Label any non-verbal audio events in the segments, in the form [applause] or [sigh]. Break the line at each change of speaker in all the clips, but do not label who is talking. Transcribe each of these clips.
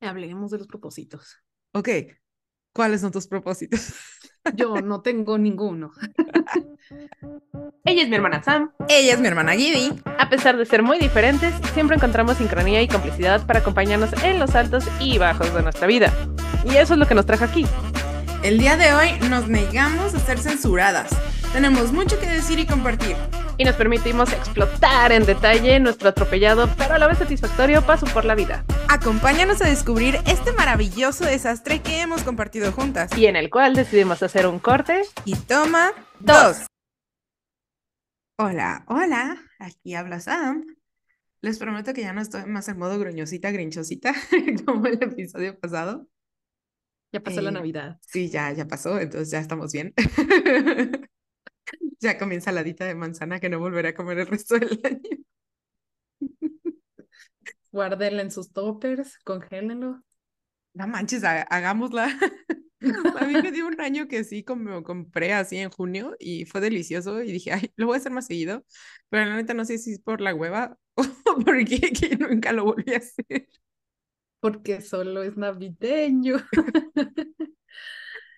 Hablemos de los propósitos.
Ok, ¿cuáles son tus propósitos?
Yo no tengo ninguno. [laughs]
Ella es mi hermana Sam.
Ella es mi hermana Gibby.
A pesar de ser muy diferentes, siempre encontramos sincronía y complicidad para acompañarnos en los altos y bajos de nuestra vida. Y eso es lo que nos trajo aquí.
El día de hoy nos negamos a ser censuradas. Tenemos mucho que decir y compartir.
Y nos permitimos explotar en detalle nuestro atropellado, pero a la vez satisfactorio paso por la vida.
Acompáñanos a descubrir este maravilloso desastre que hemos compartido juntas.
Y en el cual decidimos hacer un corte.
Y toma dos. Hola, hola, aquí habla Sam. Les prometo que ya no estoy más en modo gruñosita, grinchosita, [laughs] como el episodio pasado.
Ya pasó la
Eh,
Navidad.
Sí, ya, ya pasó, entonces ya estamos bien. [laughs] [laughs] Ya comí ensaladita de manzana que no volveré a comer el resto del año. [laughs]
Guárdenla en sus toppers, congélenlo.
No manches, ha- hagámosla. [laughs] A mí me dio un año que sí, como compré así en junio y fue delicioso y dije, ay, lo voy a hacer más seguido, pero la neta no sé si es por la hueva o porque que nunca lo volví a hacer.
Porque solo es navideño.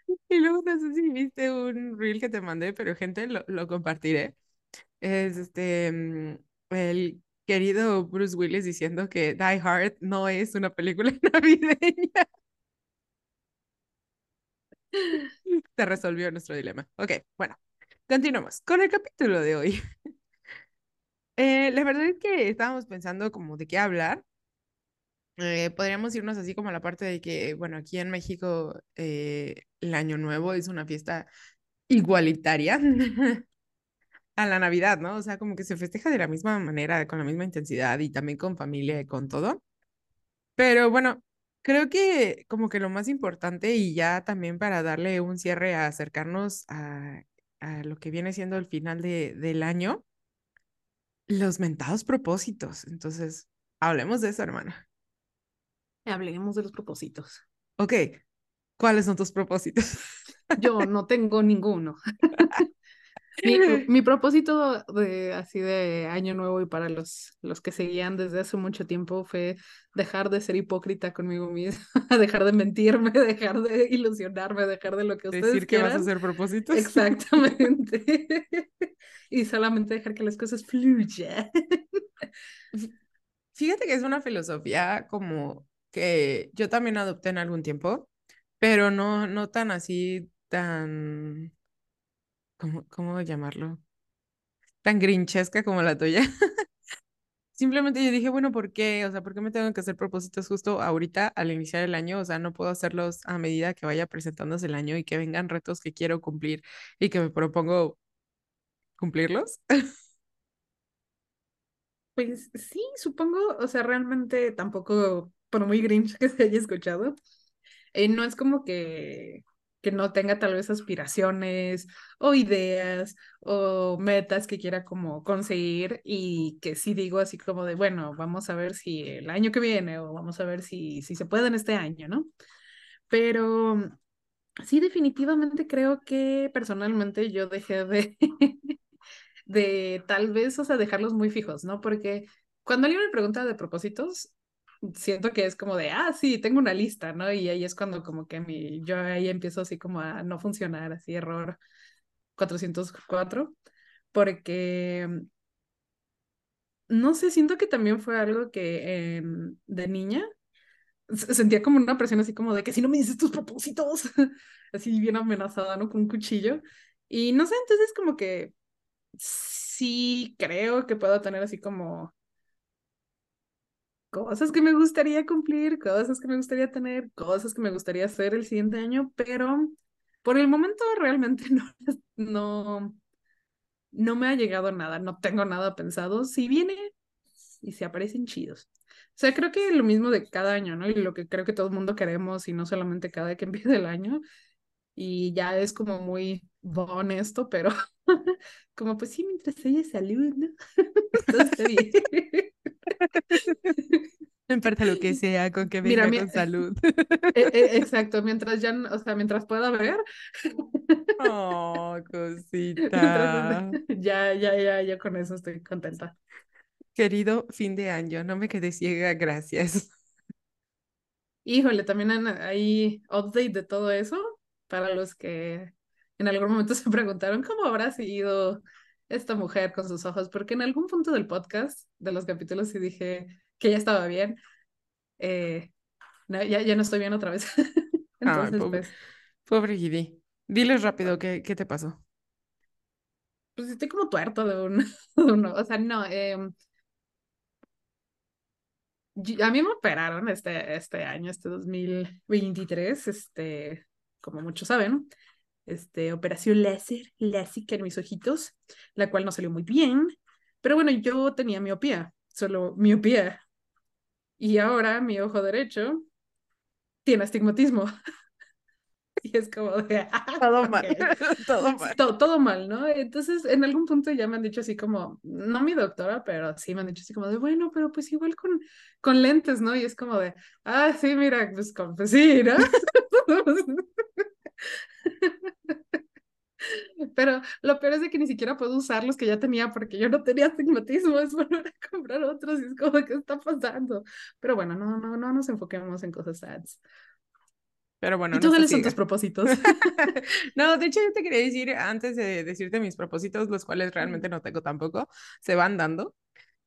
[laughs]
Y luego no sé si viste un reel que te mandé, pero gente, lo, lo compartiré. Es este, mm, el querido Bruce Willis diciendo que Die Hard no es una película [laughs] navideña. [laughs] Te resolvió nuestro dilema. Ok, bueno, continuamos con el capítulo de hoy. Eh, la verdad es que estábamos pensando como de qué hablar. Eh, podríamos irnos así como a la parte de que, bueno, aquí en México eh, el Año Nuevo es una fiesta igualitaria [laughs] a la Navidad, ¿no? O sea, como que se festeja de la misma manera, con la misma intensidad y también con familia y con todo. Pero bueno, creo que como que lo más importante y ya también para darle un cierre a acercarnos a, a lo que viene siendo el final de, del año, los mentados propósitos. Entonces, hablemos de eso, hermana.
Hablemos de los propósitos.
Ok, ¿cuáles son tus propósitos?
Yo no tengo ninguno. [laughs] Mi, mi propósito de así de año nuevo y para los, los que seguían desde hace mucho tiempo fue dejar de ser hipócrita conmigo misma, [laughs] dejar de mentirme, dejar de ilusionarme, dejar de lo que ustedes
Decir que vas a
quieran.
hacer propósitos.
Exactamente. [laughs] Y solamente dejar que las cosas fluyan.
Fíjate que es una filosofía como que yo también adopté en algún tiempo, pero no, no tan así, tan, ¿cómo, cómo llamarlo? Tan grinchesca como la tuya. [laughs] Simplemente yo dije, bueno, ¿por qué? O sea, ¿por qué me tengo que hacer propósitos justo ahorita al iniciar el año? O sea, no puedo hacerlos a medida que vaya presentándose el año y que vengan retos que quiero cumplir y que me propongo cumplirlos. [laughs]
Pues sí, supongo, o sea, realmente tampoco, por muy grinch que se haya escuchado, eh, no es como que, que no tenga tal vez aspiraciones o ideas o metas que quiera como conseguir y que sí digo así como de, bueno, vamos a ver si el año que viene o vamos a ver si, si se puede en este año, ¿no? Pero sí, definitivamente creo que personalmente yo dejé de, [laughs] de tal vez, o sea, dejarlos muy fijos, ¿no? Porque cuando alguien me pregunta de propósitos, siento que es como de, ah, sí, tengo una lista, ¿no? Y ahí es cuando como que mi, yo ahí empiezo así como a no funcionar, así error 404, porque no sé, siento que también fue algo que de niña sentía como una presión así como de que si no me dices tus propósitos, [laughs] así bien amenazada, ¿no? Con un cuchillo. Y no sé, entonces como que sí creo que puedo tener así como cosas que me gustaría cumplir, cosas que me gustaría tener, cosas que me gustaría hacer el siguiente año, pero por el momento realmente [laughs] no, no, no me ha llegado nada, no tengo nada pensado. Si viene y se aparecen chidos. O sea, creo que lo mismo de cada año, ¿no? Y lo que creo que todo el mundo queremos y no solamente cada que [laughs] empieza el año. Y ya es como muy honesto, pero [laughs] como pues sí, mientras haya salud, ¿no? Bien. [laughs]
No importa lo que sea, con que
Mira,
venga
mi-
con salud.
Eh, [laughs] eh, [laughs] exacto, mientras ya, o sea, mientras pueda ver,
Oh,
mientras
cosita.
ya, ya, ya, ya con eso estoy contenta.
Querido fin de año, no me quedé ciega, gracias.
Híjole, también hay update de todo eso para los que en algún momento se preguntaron cómo habrá seguido esta mujer con sus ojos, porque en algún punto del podcast, de los capítulos, sí dije que ya estaba bien. Eh, no, ya, ya no estoy bien otra vez. [laughs] Entonces,
pobre.
pues,
Pobre Gidi. Diles rápido qué, qué te pasó.
pues estoy como tuerto de un, [laughs] de uno. O sea, no, em, a mí me operaron este, este año, este 2023, este, como muchos saben, este, operación láser, LASIK en mis ojitos, la cual no salió muy bien, pero bueno, yo tenía miopía, solo miopía, y ahora mi ojo derecho tiene astigmatismo, [laughs] y es como de, [laughs] ah,
Todo mal.
ok. [laughs]
Todo mal.
To- todo mal, ¿no? Entonces, en algún punto ya me han dicho así como, no mi doctora, pero sí me han dicho así como de, bueno, pero pues igual con, con lentes, ¿no? Y es como de, ah, sí, mira, pues, con, pues sí, ¿no? Pero lo peor es de que ni siquiera puedo usar los que ya tenía porque yo no tenía astigmatismo, [laughs] es volver a comprar otros y es como, ¿qué está pasando? Pero bueno, no, no, no nos enfoquemos en cosas sads.
Pero bueno,
¿Y tú
no
cuáles son tus propósitos? [laughs]
No, de hecho yo te quería decir, antes de decirte mis propósitos, los cuales realmente no tengo tampoco, se van dando,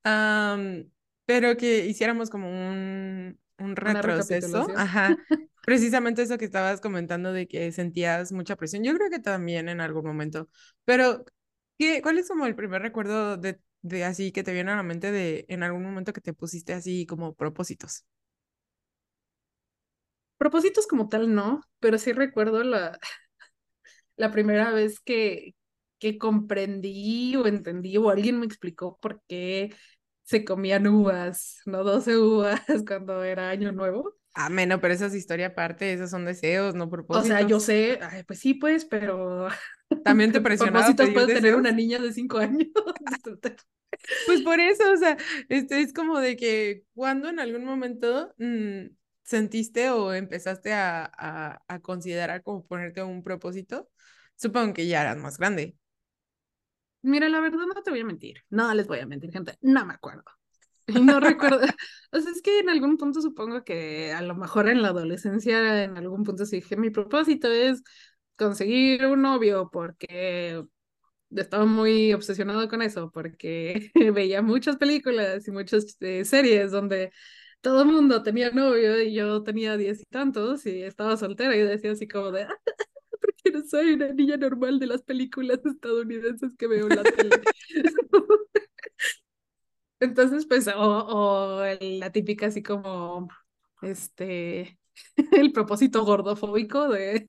am, pero que hiciéramos como un, un retroceso, ajá, [laughs] precisamente eso que estabas comentando de que sentías mucha presión, yo creo que también en algún momento, pero ¿qué, cuál es como el primer recuerdo de, de así que te viene a la mente de en algún momento que te pusiste así como propósitos?
Propósitos como tal no, pero sí recuerdo la, [laughs] la primera vez que, que comprendí o entendí o alguien me explicó por qué se comían uvas, no 12 uvas [laughs] cuando era año nuevo.
Ah, menos, pero esa es historia aparte, esos son deseos, no
O sea, yo
propósitos.
sé, ay, pues sí, pues, pero [laughs]
También te [laughs]
¿qué
presionaba
propósitos puede tener
deseos.
una niña de 5 años?
Pues por eso, o sea, este es como de que cuando en algún momento mm, sentiste o empezaste a, a, a considerar como ponerte un propósito, supongo que ya eras más grande.
Mira, la verdad no te voy a mentir. No les voy a mentir, gente. No me acuerdo. [laughs] No recuerdo. O sea, es que en algún punto supongo que a lo mejor en la adolescencia, en algún punto sí dije, mi propósito es conseguir un novio porque estaba muy obsesionado con eso, porque [laughs] veía muchas películas y muchas eh, series donde todo el mundo tenía novio y yo tenía diez y tantos y estaba soltera y decía así como de, no soy una niña normal de las películas estadounidenses que veo en la tele. [laughs] Entonces, pues, o, la típica así como, este, [laughs] el propósito gordofóbico [laughs] de,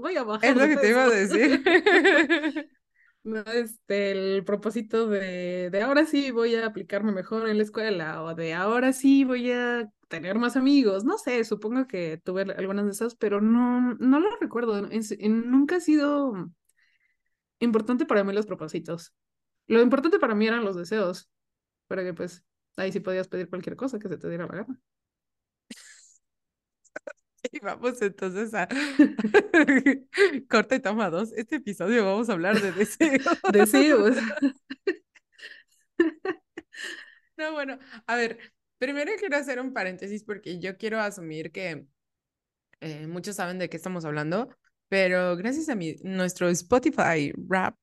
voy a bajar
Es lo que te iba a decir.
No, este, el propósito de, de ahora sí voy a aplicarme mejor en la escuela o de ahora sí voy a tener más amigos. No sé, supongo que tuve algunas de esas, pero no, no lo recuerdo. Nunca ha sido importante para mí los propósitos. Lo importante para mí eran los deseos, porque pues ahí sí podías pedir cualquier cosa que se te diera la gana. [laughs]
Y vamos entonces a [laughs] [laughs] corte y toma dos. Este episodio vamos a hablar de deseos.
Deseos.
No, bueno, a ver, primero quiero hacer un paréntesis porque yo quiero asumir que eh, muchos saben de qué estamos hablando, pero gracias a mi, nuestro Spotify Rap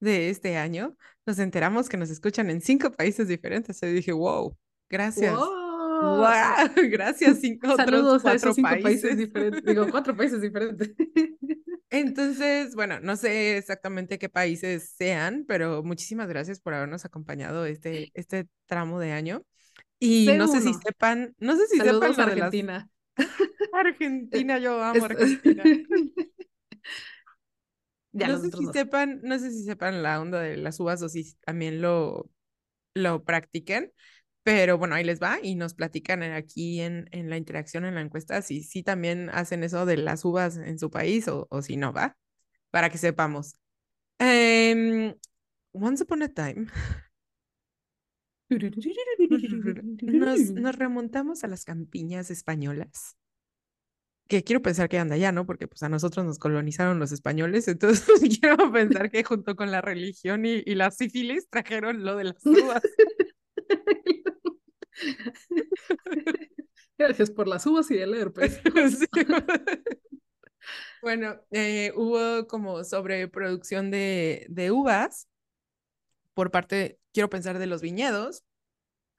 de este año, nos enteramos que nos escuchan en cinco países diferentes. Y dije, wow, gracias.
¡Wow!
Wow, [laughs] gracias, cinco otros
a
cuatro
esos cinco países
países.
diferentes. Digo, cuatro países diferentes. [laughs]
Entonces, bueno, no sé exactamente qué países sean, pero muchísimas gracias por habernos acompañado este, [laughs] este tramo de año. Y no sé si sepan, no sé si
Saludos
sepan las
Argentina.
Argentina, yo amo Argentina.
Ya
No sé si sepan, no sé si sepan la onda de las uvas o si también lo, lo practiquen, pero bueno, ahí les va y nos platican aquí en, en la interacción en la encuesta si sí también hacen eso de las uvas en su país o, o si no, ¿va? Para que sepamos. Em, once upon a time, [laughs] nos, nos remontamos a las campiñas españolas. Que quiero pensar que anda allá, ¿no? Porque pues a nosotros nos colonizaron los españoles, entonces [laughs] quiero pensar que junto con la religión y, y la sífilis trajeron lo de las [laughs] uvas. [laughs]
Gracias por las uvas y el herpes. [laughs]
Sí. Bueno, eh, hubo como sobreproducción de, de uvas por parte, quiero pensar, de los viñedos.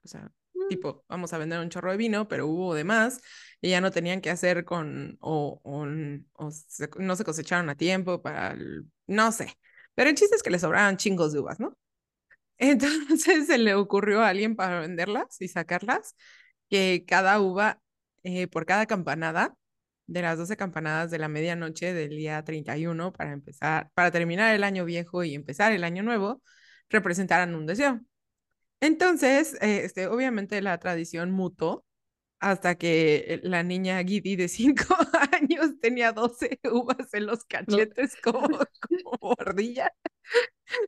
O sea,
Mm.
tipo, vamos a vender un chorro de vino, pero hubo de más y ya no tenían que hacer con, o, o, o se- no se cosecharon a tiempo para, el- no sé. Pero el chiste es que le sobraban chingos de uvas, ¿no? Entonces [laughs] se le ocurrió a alguien para venderlas y sacarlas, que cada uva, eh, por cada campanada, de las 12 campanadas de la medianoche del día 31 para empezar, para terminar el año viejo y empezar el año nuevo, representaran un deseo. Entonces, eh, este, obviamente la tradición mutó hasta que la niña Gidi de 5 [laughs] años tenía 12 uvas en los cachetes como, como ardilla.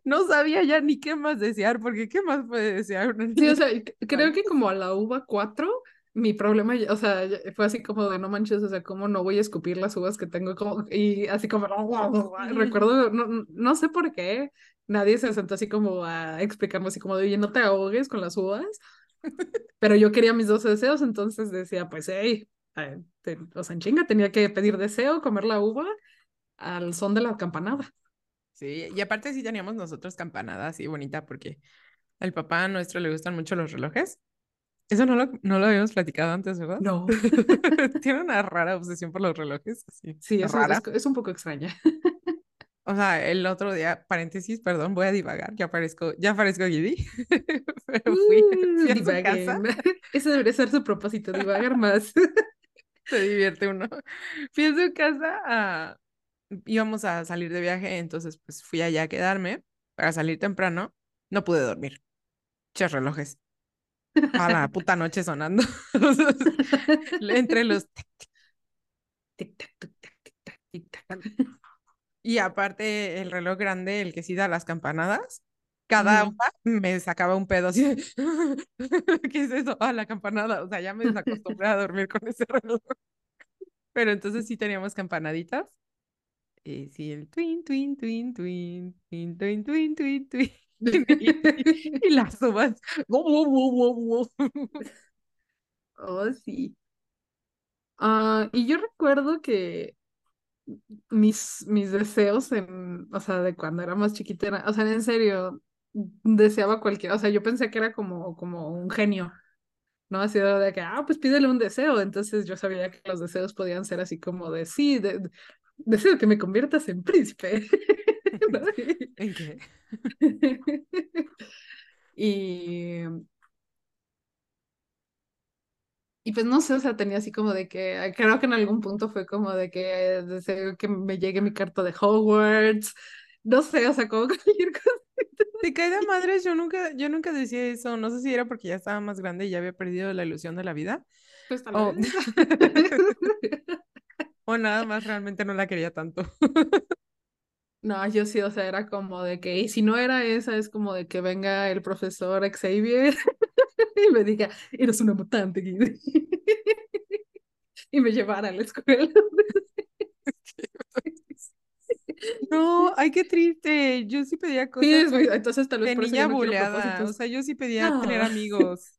No sabía ya ni qué más desear, porque ¿qué más puede desear una
Sí, o sea, creo que como a la uva 4, mi problema, o sea, fue así como de no manches, o sea, cómo no voy a escupir las uvas que tengo, como, y así como, [laughs] recuerdo, no, no- sé por qué, nadie se sentó así como a explicarme así como de, oye, no te ahogues con las uvas, pero yo quería mis dos deseos, entonces decía, pues, hey, eh, te- o sea, en chinga, tenía que pedir deseo, comer la uva al son de la campanada.
Sí, y aparte sí teníamos nosotros campanada así bonita, porque al papá nuestro le gustan mucho los relojes. Eso no lo, no lo habíamos platicado antes, ¿verdad?
No. [laughs]
Tiene una rara obsesión por los relojes, así,
Sí, eso
rara.
es, es un poco extraña.
O sea, el otro día, paréntesis, perdón, voy a divagar, ya parezco, ya parezco Gidi, [laughs] pero fui,
Uh,
fui a su casa, [laughs]
Ese debería ser su propósito, divagar más.
se divierte uno. Fui a su casa a, íbamos a salir de viaje, entonces pues fui allá a quedarme para salir temprano, no pude dormir. Che relojes, a la puta noche sonando. [laughs] Entre los. Y aparte el reloj grande, el que sí da las campanadas, cada una me sacaba un pedo así de, [laughs] ¿qué es eso? Ah, la campanada. O sea, ya me desacostumbré a dormir con ese [laughs] reloj. Pero entonces sí teníamos campanaditas. Y sí, el twin, twin, twin, twin, twin, twin, twin, twin, twin. [laughs] [laughs] Y, y las uvas.
Oh, sí. Ah, y yo recuerdo que mis, mis deseos en, o sea, de cuando era más chiquita, era- o sea, en serio, deseaba cualquier, o sea, yo pensé que era como, como un genio, ¿no? Así de que, ah, pues pídele un deseo. Entonces yo sabía que los deseos podían ser así como de, sí, de- deseo que me conviertas en príncipe. [laughs] ¿no? [laughs]
¿En qué? [laughs]
Y, y pues no sé, o sea, tenía así como de que, creo que en algún punto fue como de que deseo que me llegue mi carta de Hogwarts, no sé, o sea, como cualquier cosa.
Te cae de madres, yo nunca, yo nunca decía eso. No sé si era porque ya estaba más grande y ya había perdido la ilusión de la vida.
Pues tal
Oh. O nada más realmente no la quería tanto.
No, yo sí, o sea, era como de que, y si no era esa, es como de que venga el profesor Xavier [laughs] y me diga, eres una mutante, Guido". [laughs] y me llevara a la escuela. [laughs]
No, ay, qué triste. Yo sí pedía cosas
muy- entonces tal vez
de
por eso no
buleada. O sea, yo sí pedía tener amigos.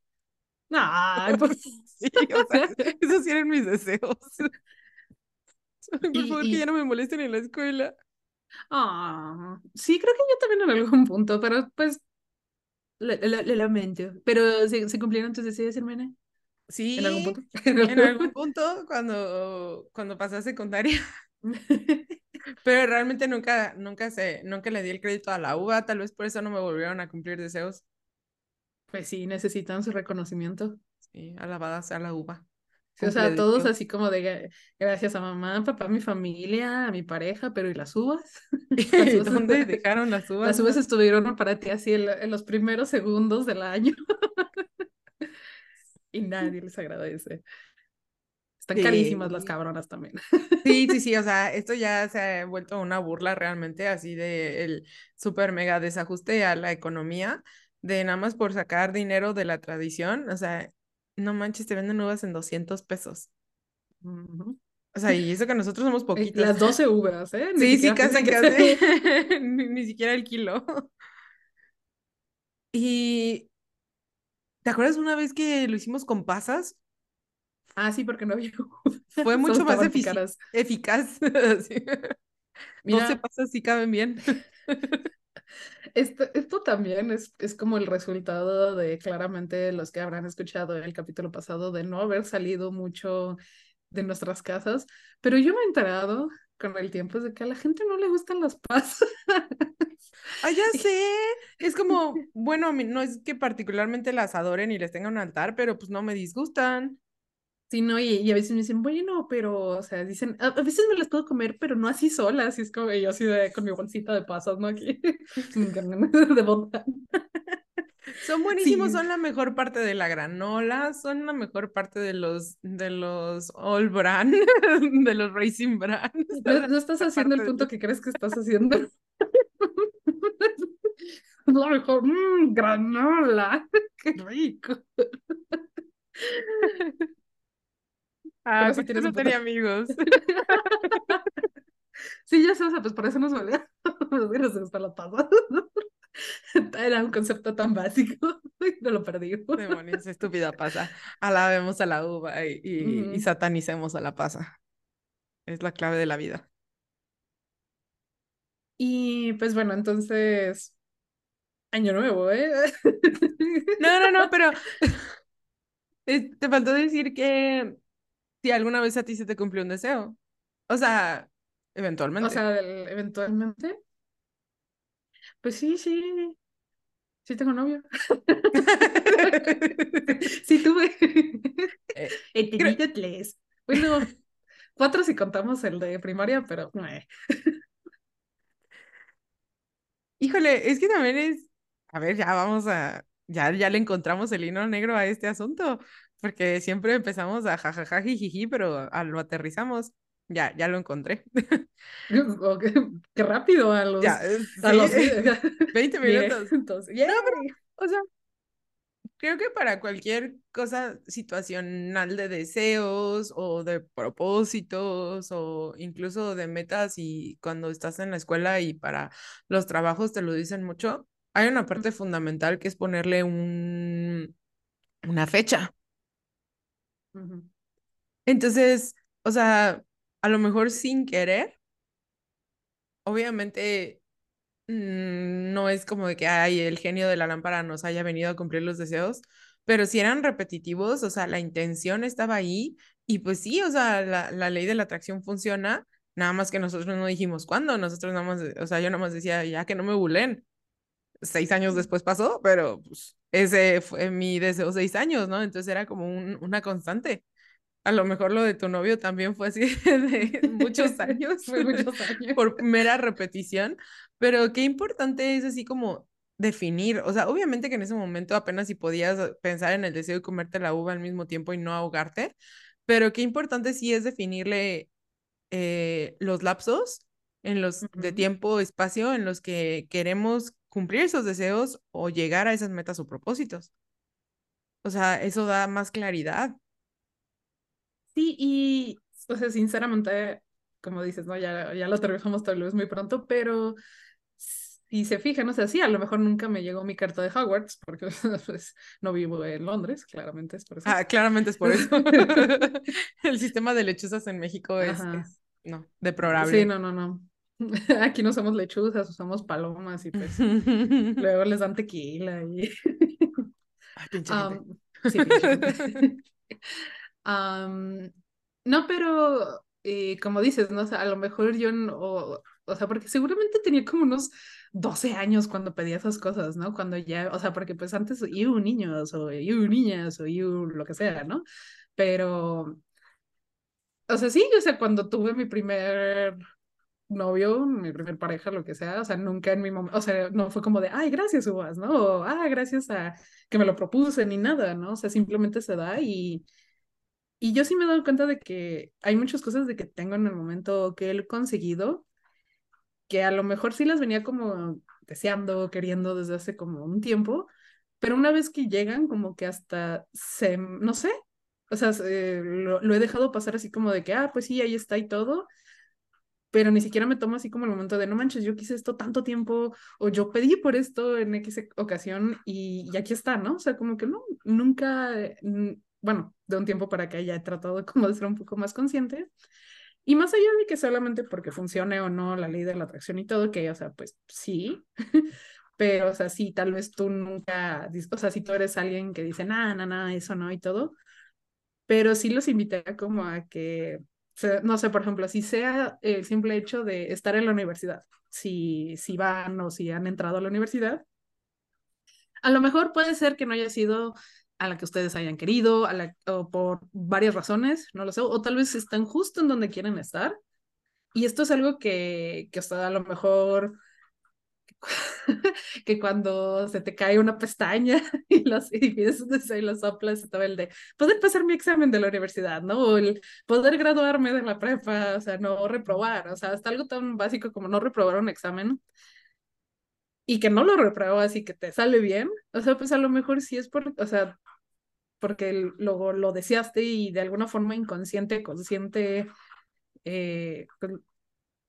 Ay, pues,
Sí, o sea, esos sí eran mis deseos. [laughs] Por
Y-
favor,
y-
que ya no me molesten en la escuela.
ah, sí, creo que yo también en algún punto, pero pues le, le- le lamento. Pero ¿se, se cumplieron tus deseos, hermana?
Sí,
¿En algún punto? [laughs]
en algún punto cuando, cuando pasé a secundaria. [laughs] Pero realmente nunca, nunca se, nunca le di el crédito a la uva, tal vez por eso no me volvieron a cumplir deseos.
Pues sí, necesitan su reconocimiento.
Sí, alabadas a la uva.
Sí, o sea, todos así como de gra- gracias a mamá, papá, mi familia, a mi pareja, pero ¿y las uvas? [laughs] [laughs] Las
¿Y
uvas,
dónde dejaron las uvas?
las uvas estuvieron para ti así en, en los primeros segundos del año. [laughs] y nadie les agradece. Están carísimas las
Sí.
cabronas también.
Sí, sí, sí, o sea, esto ya se ha vuelto una burla realmente, así de el súper mega desajuste a la economía, de nada más por sacar dinero de la tradición, o sea, no manches, te venden uvas en 200 pesos. O sea, y eso que nosotros somos [laughs] poquitos.
Las 12 uvas, ¿eh? Ni
Sí, sí, casi, [laughs] casi. [laughs] Ni, ni siquiera el kilo. Y ¿te acuerdas una vez que lo hicimos con pasas?
Ah, sí, porque no había
Fue
Solo
mucho más efici-
picadas.
eficaz. Sí.
Mira,
12 pasas sí caben bien.
Esto, esto también es, es como el resultado de claramente los que habrán escuchado el capítulo pasado de no haber salido mucho de nuestras casas, pero yo me he enterado con el tiempo de que a la gente no le gustan las pasas. [laughs]
Ah, ya sé. Es como, [laughs] bueno, no es que particularmente las adoren y les tengan un altar, pero pues no me disgustan.
Sí, no, y, y a veces me dicen, bueno, pero, o sea, dicen, a, a veces me las puedo comer, pero no así solas, y es como yo así de, con mi bolsita de pasas, ¿no? Aquí, [laughs] [laughs] de botán.
Son buenísimos,
Sí.
son la mejor parte de la granola, son la mejor parte de los, de los All Bran, [laughs] de los Racing Bran.
No,
la
no estás haciendo el
de-
punto que crees que estás haciendo. Mejor, mmm, granola, qué rico.
Ah,
Pero sí
pues
tienes
no tenía amigos. [laughs]
Sí, ya sé, o sea, pues por eso nos. [laughs] Nos hubiera gustado la pasa. [laughs] Era un concepto tan básico. No lo perdí.
Demonios, estúpida pasa. Alabemos a la uva y, y, y satanicemos a la pasa. Es la clave de la vida.
Y pues bueno, entonces, año nuevo, ¿eh?
No, no, no, pero te faltó decir que si alguna vez a ti se te cumplió un deseo. O sea, eventualmente.
O sea, el- eventualmente. Pues sí, sí. Sí tengo novio. [laughs] Sí tuve.
Eh,
He
creo-
tenido tres. Bueno, cuatro si contamos el de primaria, pero eh.
Híjole, es que también es, a ver, ya vamos a, ya, ya le encontramos el hilo negro a este asunto, porque siempre empezamos a jajaja, jijiji, pero a, lo aterrizamos. Ya, ya lo encontré.
Qué, rápido a los,
Ya, eh,
a
sí,
los
20
Bien,
minutos.
entonces,
No, pero, o sea, creo que para cualquier cosa situacional de deseos o de propósitos o incluso de metas y cuando estás en la escuela y para los trabajos te lo dicen mucho, hay una parte fundamental que es ponerle un, una fecha. Entonces, o sea, a lo mejor sin querer, obviamente mm, no es como de que ay, el genio de la lámpara nos haya venido a cumplir los deseos, pero si eran repetitivos, o sea, la intención estaba ahí y pues sí, o sea, la, la ley de la atracción funciona, nada más que nosotros no dijimos cuándo, nosotros nada más, o sea, yo nada más decía, ya que no me bulen. Seis años después pasó, pero pues, ese fue mi deseo seis años, ¿no? Entonces era como un- una constante. A lo mejor lo de tu novio también fue así [laughs] de muchos [laughs] años
Fue muchos [laughs] años.
por mera repetición, pero qué importante es así como definir, o sea, obviamente que en ese momento apenas si podías pensar en el deseo de comerte la uva al mismo tiempo y no ahogarte, pero qué importante sí es definirle eh, los lapsos en los de tiempo, espacio en los que queremos cumplir esos deseos o llegar a esas metas o propósitos. O sea, eso da más claridad.
Sí, y, o sea, sinceramente, como dices, ¿no? Ya, ya lo aterrizamos tal vez muy pronto, pero si se fijan, o sea, sí, a lo mejor nunca me llegó mi carta de Hogwarts, porque [laughs] pues, no vivo en Londres, claramente es por eso.
Ah, claramente es por eso. [laughs] [laughs] El sistema de lechuzas en México es no, deplorable.
Sí, no, no, no. [laughs] Aquí no usamos lechuzas, usamos palomas y pues luego les dan tequila y... [laughs]
Ay, pinche
sí, pinche [laughs] no, pero eh, como dices, ¿no? O sea, a lo mejor yo no, o, o sea, porque seguramente tenía como unos 12 años cuando pedía esas cosas, ¿no? Cuando ya, o sea, porque pues antes, you niños, o you niñas, o you lo que sea, ¿no? Pero, o sea, sí, o sea, cuando tuve mi primer novio, mi primer pareja, lo que sea, o sea, nunca en mi momento, o sea, no fue como de, ay, gracias, Uvas, ¿no? O, ah, gracias a que me lo propuse, ni nada, ¿no? O sea, simplemente se da y, y yo sí me he dado cuenta de que hay muchas cosas de que tengo en el momento que he conseguido, que a lo mejor sí las venía como deseando, queriendo desde hace como un tiempo, pero una vez que llegan, como que hasta se, no sé, o sea, se- lo, lo he dejado pasar así como de que, ah, pues sí, ahí está y todo, pero ni siquiera me tomo así como el momento de, no manches, yo quise esto tanto tiempo, o yo pedí por esto en X ocasión y, y aquí está, ¿no? O sea, como que no, nunca, mm, bueno, de un tiempo para acá ya he tratado como de ser un poco más consciente. Y más allá de que solamente porque funcione o no la ley de la atracción y todo, que, o sea, pues sí, [laughs] pero, o sea, sí, tal vez tú nunca, o sea, si tú eres alguien que dice, nada, nada, nada, eso no y todo, pero sí los invité como a que, no sé, por ejemplo, si sea el simple hecho de estar en la universidad, si, si van o si han entrado a la universidad, a lo mejor puede ser que no haya sido a la que ustedes hayan querido, a la, o por varias razones, no lo sé, o tal vez están justo en donde quieren estar. Y esto es algo que, que a lo mejor [laughs] que cuando se te cae una pestaña [laughs] y, los, y pides y lo soplas y todo el de poder pasar mi examen de la universidad, ¿no? O el poder graduarme de la prepa, o sea, no reprobar, o sea, hasta algo tan básico como no reprobar un examen y que no lo repruebas y que te sale bien, o sea, pues a lo mejor sí es por, o sea, porque lo, lo deseaste y de alguna forma inconsciente, consciente, eh, pues,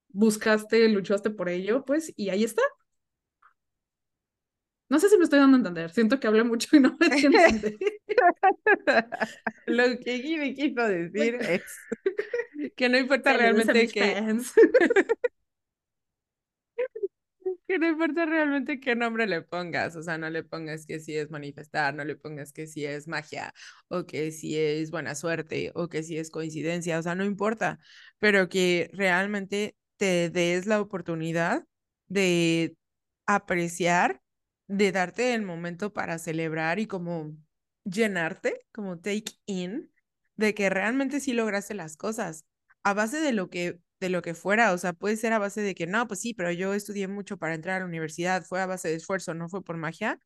buscaste, luchaste por ello, pues, y ahí está. No sé si me estoy dando a entender, siento que hablé mucho y no me entiendo. [laughs]
Lo que me quiso decir es [laughs] que no importa realmente que... [laughs] que no importa realmente qué nombre le pongas, o sea, no le pongas que si es manifestar, no le pongas que si es magia, o que si es buena suerte, o que si es coincidencia, o sea, no importa, pero que realmente te des la oportunidad de apreciar, de darte el momento para celebrar y como llenarte, como take in, de que realmente sí lograste las cosas a base de lo que de lo que fuera, o sea, puede ser a base de que no, pues sí, pero yo estudié mucho para entrar a la universidad, fue a base de esfuerzo, no fue por magia.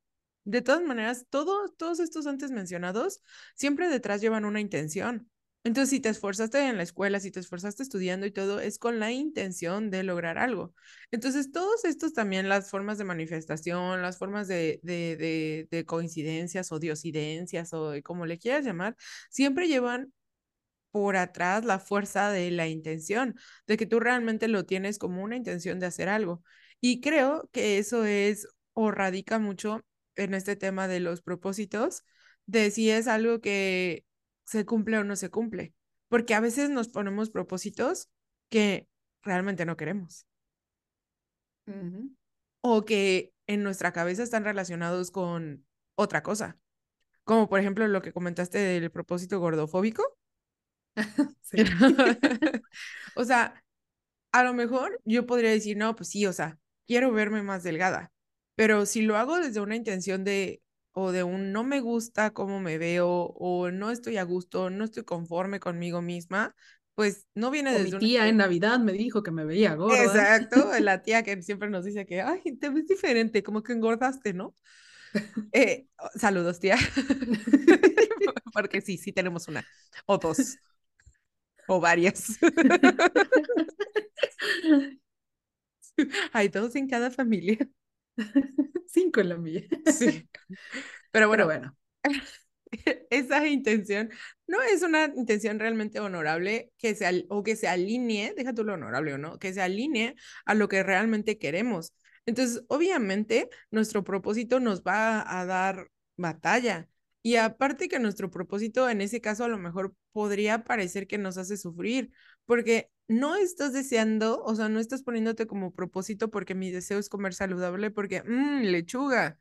De todas maneras, todos, todos estos antes mencionados siempre detrás llevan una intención. Entonces, si te esforzaste en la escuela, si te esforzaste estudiando y todo, es con la intención de lograr algo. Entonces, todos estos también, las formas de manifestación, las formas de, de, de, de coincidencias o diosidencias o como le quieras llamar, siempre llevan por atrás la fuerza de la intención, de que tú realmente lo tienes como una intención de hacer algo. Y creo que eso es o radica mucho en este tema de los propósitos, de si es algo que se cumple o no se cumple, porque a veces nos ponemos propósitos que realmente no queremos. O que en nuestra cabeza están relacionados con otra cosa. Como por ejemplo lo que comentaste del propósito gordofóbico, [laughs] [laughs] [laughs] o sea, a lo mejor yo podría decir, no, pues sí, o sea, quiero verme más delgada, pero si lo hago desde una intención de, o de un no me gusta cómo me veo, o no estoy a gusto, no estoy conforme conmigo misma, pues no viene desde
mi tía en Navidad me dijo que me veía gorda.
Exacto, [laughs] la tía que siempre nos dice que, ay, te ves diferente, como que engordaste, ¿no? [laughs] Eh, saludos, tía. [laughs] Porque sí, sí tenemos una o dos o varias. Hay dos en cada familia.
Cinco en la.
Sí. Pero bueno, bueno. [laughs] Esa intención no es una intención realmente honorable que se, o que se alinee, deja tú lo honorable o no, que se alinee a lo que realmente queremos. Entonces, obviamente, nuestro propósito nos va a dar batalla y aparte que nuestro propósito en ese caso a lo mejor podría parecer que nos hace sufrir, porque no estás deseando, o sea, no estás poniéndote como propósito porque mi deseo es comer saludable, porque, mmm, lechuga.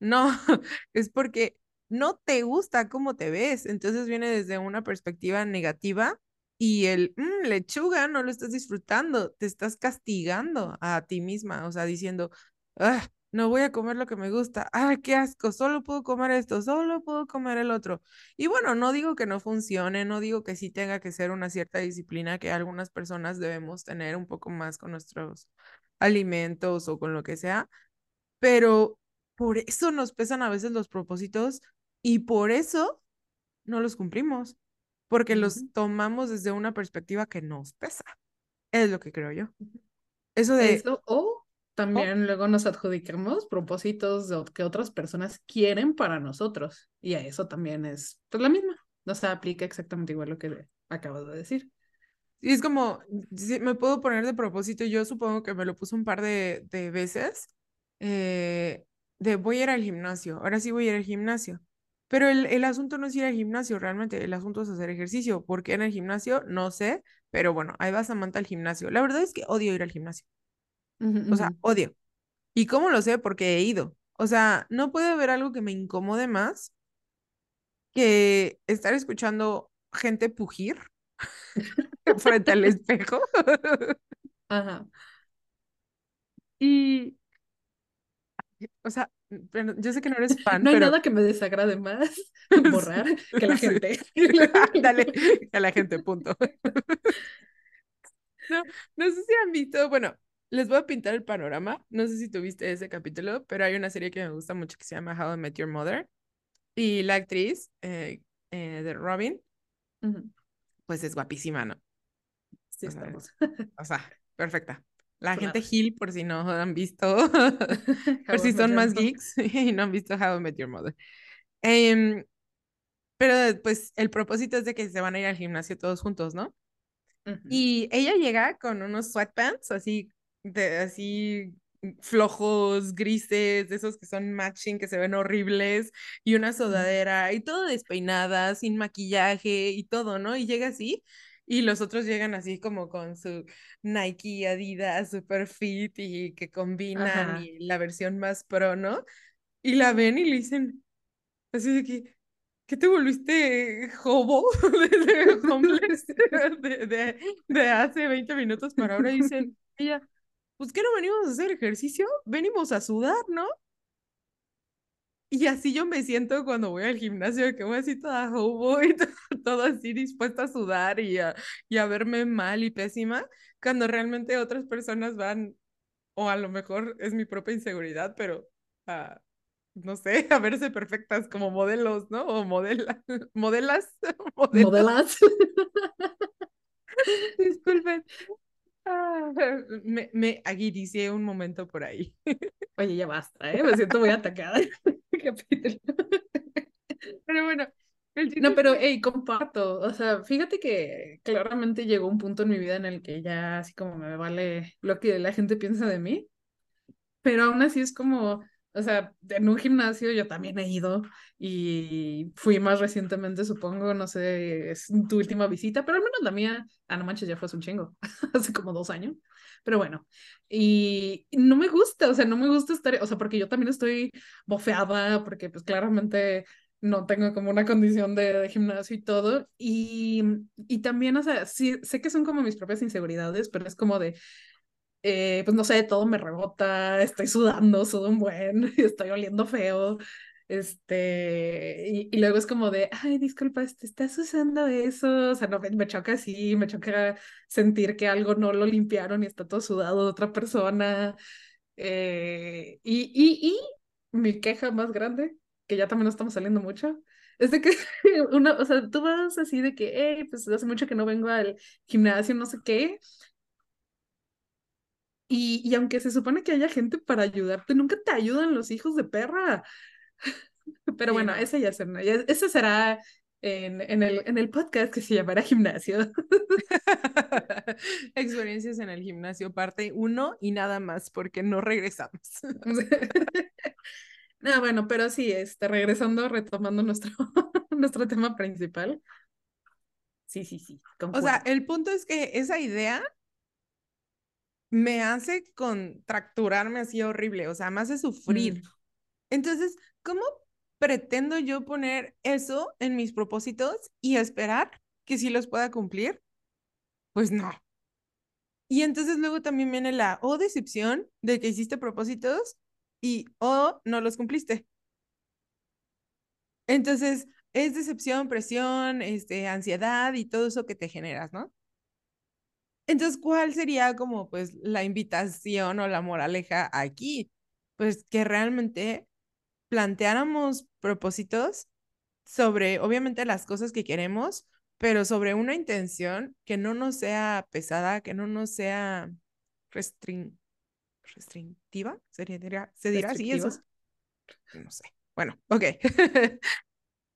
No, [laughs] es porque no te gusta cómo te ves. Entonces viene desde una perspectiva negativa y el, mmm, lechuga, no lo estás disfrutando, te estás castigando a ti misma, o sea, diciendo, ah, no voy a comer lo que me gusta, ah, qué asco, solo puedo comer esto, solo puedo comer el otro. Y bueno, no digo que no funcione, no digo que sí tenga que ser una cierta disciplina que algunas personas debemos tener un poco más con nuestros alimentos o con lo que sea, pero por eso nos pesan a veces los propósitos y por eso no los cumplimos, porque los tomamos desde una perspectiva que nos pesa. Es lo que creo yo. Eso de...
Eso, o también luego nos adjudicamos propósitos que otras personas quieren para nosotros. Y a eso también es pues, la misma. No se aplica exactamente igual lo que acabo de decir.
Y es como, me puedo poner de propósito, yo supongo que me lo puse un par de, de veces, eh, de voy a ir al gimnasio, ahora sí voy a ir al gimnasio, Pero el, el asunto no es ir al gimnasio, realmente, el asunto es hacer ejercicio. ¿Por qué en el gimnasio? No sé, pero bueno, ahí va Samantha al gimnasio. La verdad es que odio ir al gimnasio. O sea, odio. ¿Y cómo lo sé? Porque he ido. O sea, no puede haber algo que me incomode más que estar escuchando gente pugir [laughs] frente al [laughs] espejo.
Ajá.
Y, o sea, pero yo sé que no eres [laughs] fan,
No hay
pero
nada que me desagrade más borrar que la gente.
Dale a la gente, punto. No, no sé si han visto, bueno, les voy a pintar el panorama. No sé si tuviste ese capítulo, pero hay una serie que me gusta mucho que se llama How I Met Your Mother. Y la actriz eh, eh, de Robin, pues es guapísima, ¿no?
Sí,
O sea,
estamos.
O sea, perfecta. La gente. Gil, por si no han visto, [laughs] por si son más geeks [laughs] y no han visto How I Met Your Mother. Em, pero pues el propósito es de que se van a ir al gimnasio todos juntos, ¿no? Y ella llega con unos sweatpants así, de, así flojos, grises, de esos que son matching, que se ven horribles, y una sudadera, y todo despeinada, sin maquillaje y todo, ¿no? Y llega así, y los otros llegan así como con su Nike, Adidas, super fit y que combinan
Ajá.
y la versión más pro, ¿no? Y la ven y le dicen así de que, ¿qué te volviste hobo? de [laughs] homeless [laughs] de, de, de hace 20 minutos para ahora. Y dicen, ella, pues ¿qué no venimos a hacer ejercicio? Venimos a sudar, ¿no? Y así yo me siento cuando voy al gimnasio, que voy así toda hobo y [laughs] to- todo así dispuesta a sudar y a, y a verme mal y pésima, cuando realmente otras personas van, o a lo mejor es mi propia inseguridad, pero a, no sé, [laughs] a verse perfectas como modelos, ¿no? O modela, [laughs] modelas, modelos,
Modelas.
disculpen. Ah, [laughs] me, me un momento por ahí. [laughs]
Oye, ya basta, ¿eh? Me siento muy atacada. Capítulo. [laughs]
Pero bueno,
No, pero, hey, comparto. O sea, fíjate que claramente llegó un punto en mi vida en el que ya así como me vale lo que la gente piensa de mí. Pero aún así es como, o sea, en un gimnasio yo también he ido y fui más recientemente, supongo, no sé, es tu última visita, pero al menos la mía, ah, no manches, ya fue hace un chingo, [laughs] hace como dos años. Pero bueno, y no me gusta, o sea, no me gusta estar, o sea, porque yo también estoy bofeada, porque pues claramente no tengo como una condición de, de gimnasio y todo. Y, y también, o sea, sí, sé que son como mis propias inseguridades, pero es como de, eh, pues no sé, todo me rebota, estoy sudando, sudo un buen, [laughs] estoy oliendo feo. Este, y, y luego es como de, ay, disculpa, te estás usando eso. O sea, no, me, me choca así, me choca sentir que algo no lo limpiaron y está todo sudado de otra persona. Eh, y, y, y mi queja más grande, que ya también no estamos saliendo mucho, es de que [laughs] una, o sea, tú vas así de que, hey, pues hace mucho que no vengo al gimnasio, no sé qué. Y, y aunque se supone que haya gente para ayudarte, nunca te ayudan los hijos de perra. [laughs] Pero bueno,
no.
ese ya será, ese será en, en el, en el podcast que se llamará gimnasio. [laughs]
Experiencias en el gimnasio, parte uno y nada más, porque no regresamos. [laughs]
No, bueno, pero sí, este, regresando, retomando nuestro, nuestro tema principal. Sí, sí, sí,
O sea,
concuerdo.
el punto es que esa idea me hace contracturarme así horrible, o sea, me hace sufrir.
Mm,
Entonces, ¿cómo pretendo yo poner eso en mis propósitos y esperar que sí los pueda cumplir? Pues no. Y entonces luego también viene la o decepción de que hiciste propósitos y o no los cumpliste. Entonces, es decepción, presión, este, ansiedad y todo eso que te generas, ¿no? Entonces, ¿cuál sería como pues la invitación o la moraleja aquí? Pues que realmente planteáramos propósitos sobre, obviamente, las cosas que queremos, pero sobre una intención que no nos sea pesada, que no nos sea restrin- restrictiva, ¿Sería, dirá- se dirá así, eso no sé. Bueno, ok. [laughs]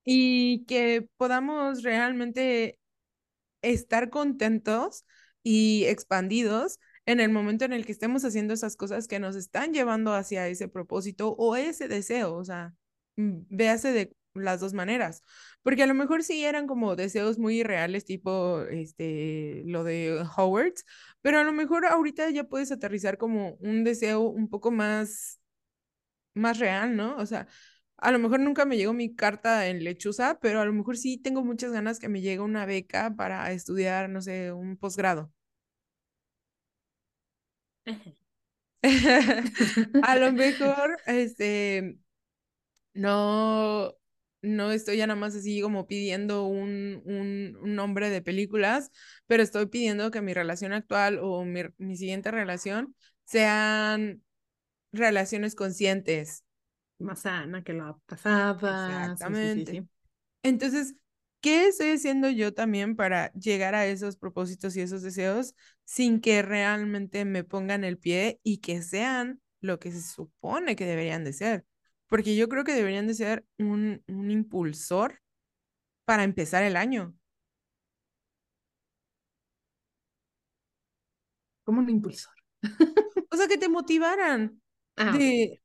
y que podamos realmente estar contentos y expandidos en el momento en el que estemos haciendo esas cosas que nos están llevando hacia ese propósito o ese deseo, o sea, mm, véase de las dos maneras, porque a lo mejor sí eran como deseos muy irreales, tipo este, lo de Howard's, pero a lo mejor ahorita ya puedes aterrizar como un deseo un poco más, más real, ¿no? O sea, a lo mejor nunca me llegó mi carta en lechuza, pero a lo mejor sí tengo muchas ganas que me llegue una beca para estudiar, no sé, un posgrado. [laughs] a lo [laughs] mejor, este, no, no estoy ya nada más así como pidiendo un, un, un, nombre de películas, pero estoy pidiendo que mi relación actual o mi, mi siguiente relación sean relaciones conscientes.
Más sana que la pasada.
Exactamente. Sí, sí, sí, Entonces, ¿qué estoy haciendo yo también para llegar a esos propósitos y esos deseos sin que realmente me pongan el pie y que sean lo que se supone que deberían de ser? Porque yo creo que deberían de ser un, un impulsor para empezar el año.
Como un impulsor.
o sea, que te motivaran. Ah, de,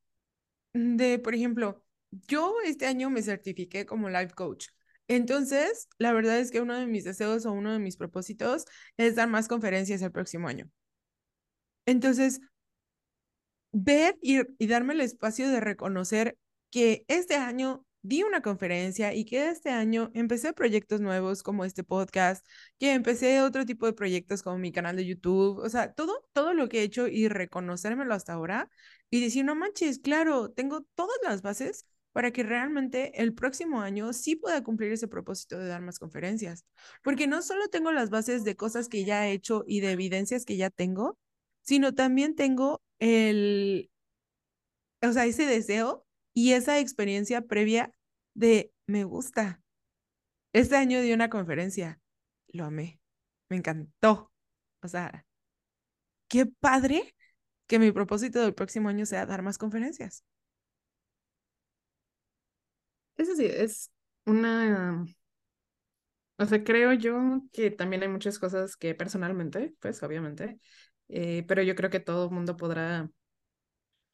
de, por ejemplo, yo este año me certifiqué como life coach. Entonces, la verdad es que uno de mis deseos o uno de mis propósitos es dar más conferencias el próximo año. Entonces, ver y, y darme el espacio de reconocer que este año di una conferencia y que este año empecé proyectos nuevos como este podcast, que empecé otro tipo de proyectos como mi canal de YouTube, o sea, todo, todo lo que he hecho y reconocérmelo hasta ahora y decir, no manches, claro, tengo todas las bases para que realmente el próximo año sí pueda cumplir ese propósito de dar más conferencias. Porque no solo tengo las bases de cosas que ya he hecho y de evidencias que ya tengo, sino también tengo el, o sea, ese deseo y esa experiencia previa de me gusta. Este año di una conferencia, lo amé, me encantó. O sea, qué padre que mi propósito del próximo año sea dar más conferencias.
Eso sí, es una... O sea, creo yo que también hay muchas cosas que personalmente, pues obviamente, eh, pero yo creo que todo el mundo podrá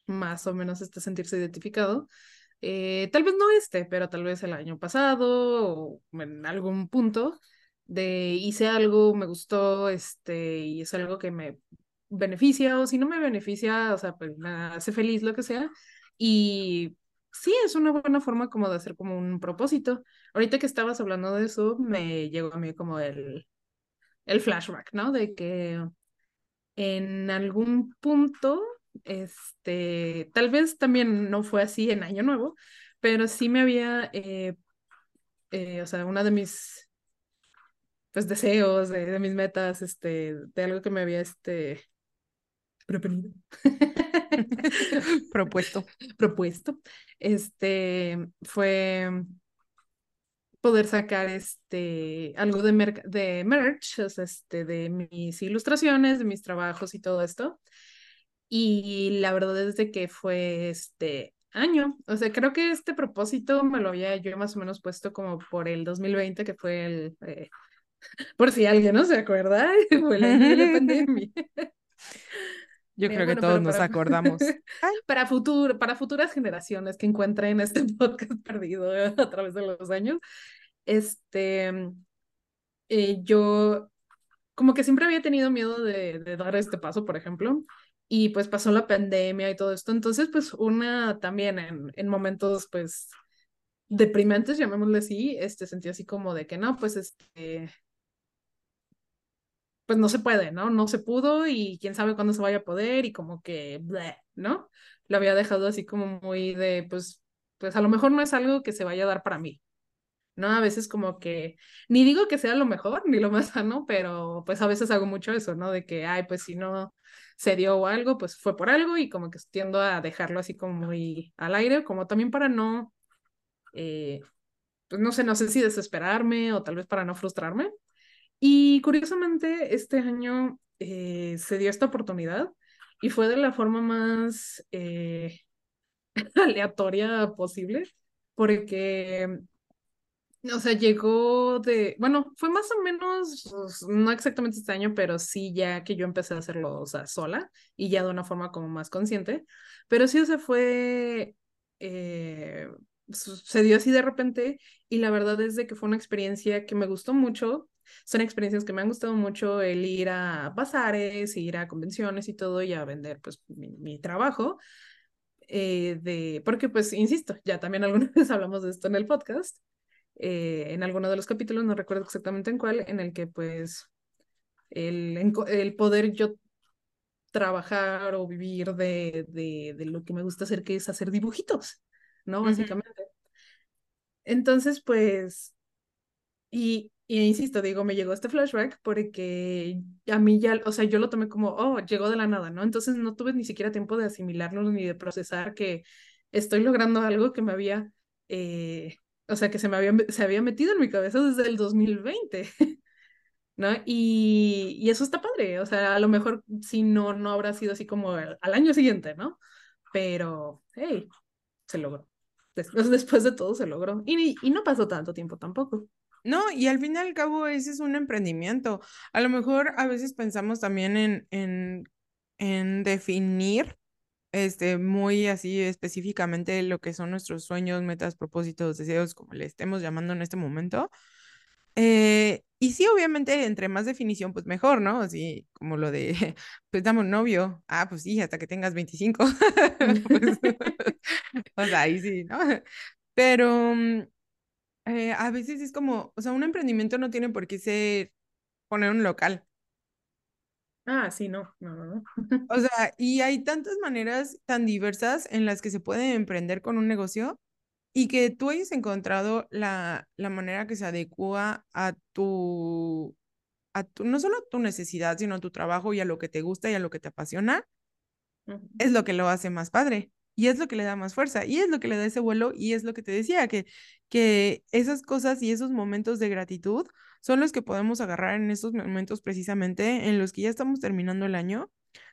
más o menos este, sentirse identificado. Eh, tal vez no este, pero tal vez el año pasado o en algún punto de hice algo, me gustó, este, y es algo que me beneficia o si no me beneficia, o sea, pues me hace feliz, lo que sea. Y sí, es una buena forma como de hacer como un propósito. Ahorita que estabas hablando de eso, me llegó a mí como el, el flashback, ¿no? De que en algún punto este, tal vez también no fue así en Año Nuevo, pero sí me había, eh, eh, o sea, una de mis pues, deseos, de, mis metas, este, de algo que me había, este, [laughs]
propuesto. [laughs]
propuesto, este, fue poder sacar este algo de, de merch, o sea, este, de mis ilustraciones, de mis trabajos y todo esto. Y la verdad es de que fue este año. O sea, creo que este propósito me lo había yo más o menos puesto como por el 2020, que fue el, eh, [laughs] por si alguien no se acuerda, fue el año de la pandemia.
Yo creo que todos nos acordamos. [laughs]
para, futuro, para futuras generaciones que encuentren este [laughs] podcast perdido a través de los años, este, eh, yo como que siempre había tenido miedo de, de dar este paso, por ejemplo, y pues pasó la pandemia y todo esto. Entonces, pues una también en, en momentos, pues, deprimentes, llamémosle así, este, sentí así como de que no, pues, este, pues no se puede, ¿no? No se pudo y quién sabe cuándo se vaya a poder y como que, ¿no? Lo había dejado así como muy de, pues, pues a lo mejor no es algo que se vaya a dar para mí, ¿no? A veces como que, ni digo que sea lo mejor ni lo más sano, pero pues a veces hago mucho eso, ¿no? De que, ay, pues si no, se dio algo, pues fue por algo y como que tiendo a dejarlo así como muy al aire, como también para no, eh, pues no sé, no sé si desesperarme o tal vez para no frustrarme. Y curiosamente, este año eh, se dio esta oportunidad y fue de la forma más eh, [laughs] aleatoria posible, porque o sea, llegó de, bueno, fue más o menos, pues, no exactamente este año, pero sí ya que yo empecé a hacerlo, o sea, sola y ya de una forma como más consciente, pero sí, o sea, fue, eh, sucedió así de repente y la verdad es de que fue una experiencia que me gustó mucho. Son experiencias que me han gustado mucho el ir a bazares, ir a convenciones y todo y a vender pues mi, mi trabajo. Eh, de, porque pues, insisto, ya también alguna [laughs] vez hablamos de esto en el podcast, eh, en alguno de los capítulos, no recuerdo exactamente en cuál, en el que pues el, el poder yo trabajar o vivir de, de, de, lo que me gusta hacer, que es hacer dibujitos, ¿no? Básicamente. Uh -huh. Entonces, pues, y, y insisto, digo, me llegó este flashback porque a mí ya, o sea, yo lo tomé como, oh, llegó de la nada, ¿no? Entonces no tuve ni siquiera tiempo de asimilarlo ni de procesar que estoy logrando algo que me había, eh, o sea, que se me había, se había metido en mi cabeza desde el 2020. [laughs] ¿no? Y, y, eso está padre, o sea, a lo mejor si no, no habrá sido así como al año siguiente, ¿no? Pero, hey, se logró. Después, [laughs] después de todo se logró. Y, y no pasó tanto tiempo tampoco.
No, y al fin y al cabo ese es un emprendimiento. A lo mejor a veces pensamos también en, en, en definir este, muy así específicamente lo que son nuestros sueños, metas, propósitos, deseos, como le estemos llamando en este momento. Eh, y sí, obviamente, entre más definición, pues mejor, ¿no? Así como lo de, [laughs] pues dame un novio. Ah, pues sí, hasta que tengas 25. [laughs] pues, o [laughs] sea, ahí sí, ¿no? Pero eh, a veces es como, o sea, un emprendimiento no tiene por qué ser poner un local.
Ah, sí, no, no, no.
O [laughs] sea, y hay tantas maneras tan diversas en las que se puede emprender con un negocio y que tú hayas encontrado la, la manera que se adecua a tu, a tu, no solo a tu necesidad, sino a tu trabajo y a lo que te gusta y a lo que te apasiona, uh -huh. es lo que lo hace más padre. Y es lo que le da más fuerza, y es lo que le da ese vuelo, y es lo que te decía, que, que esas cosas y esos momentos de gratitud son los que podemos agarrar en estos momentos precisamente en los que ya estamos terminando el año,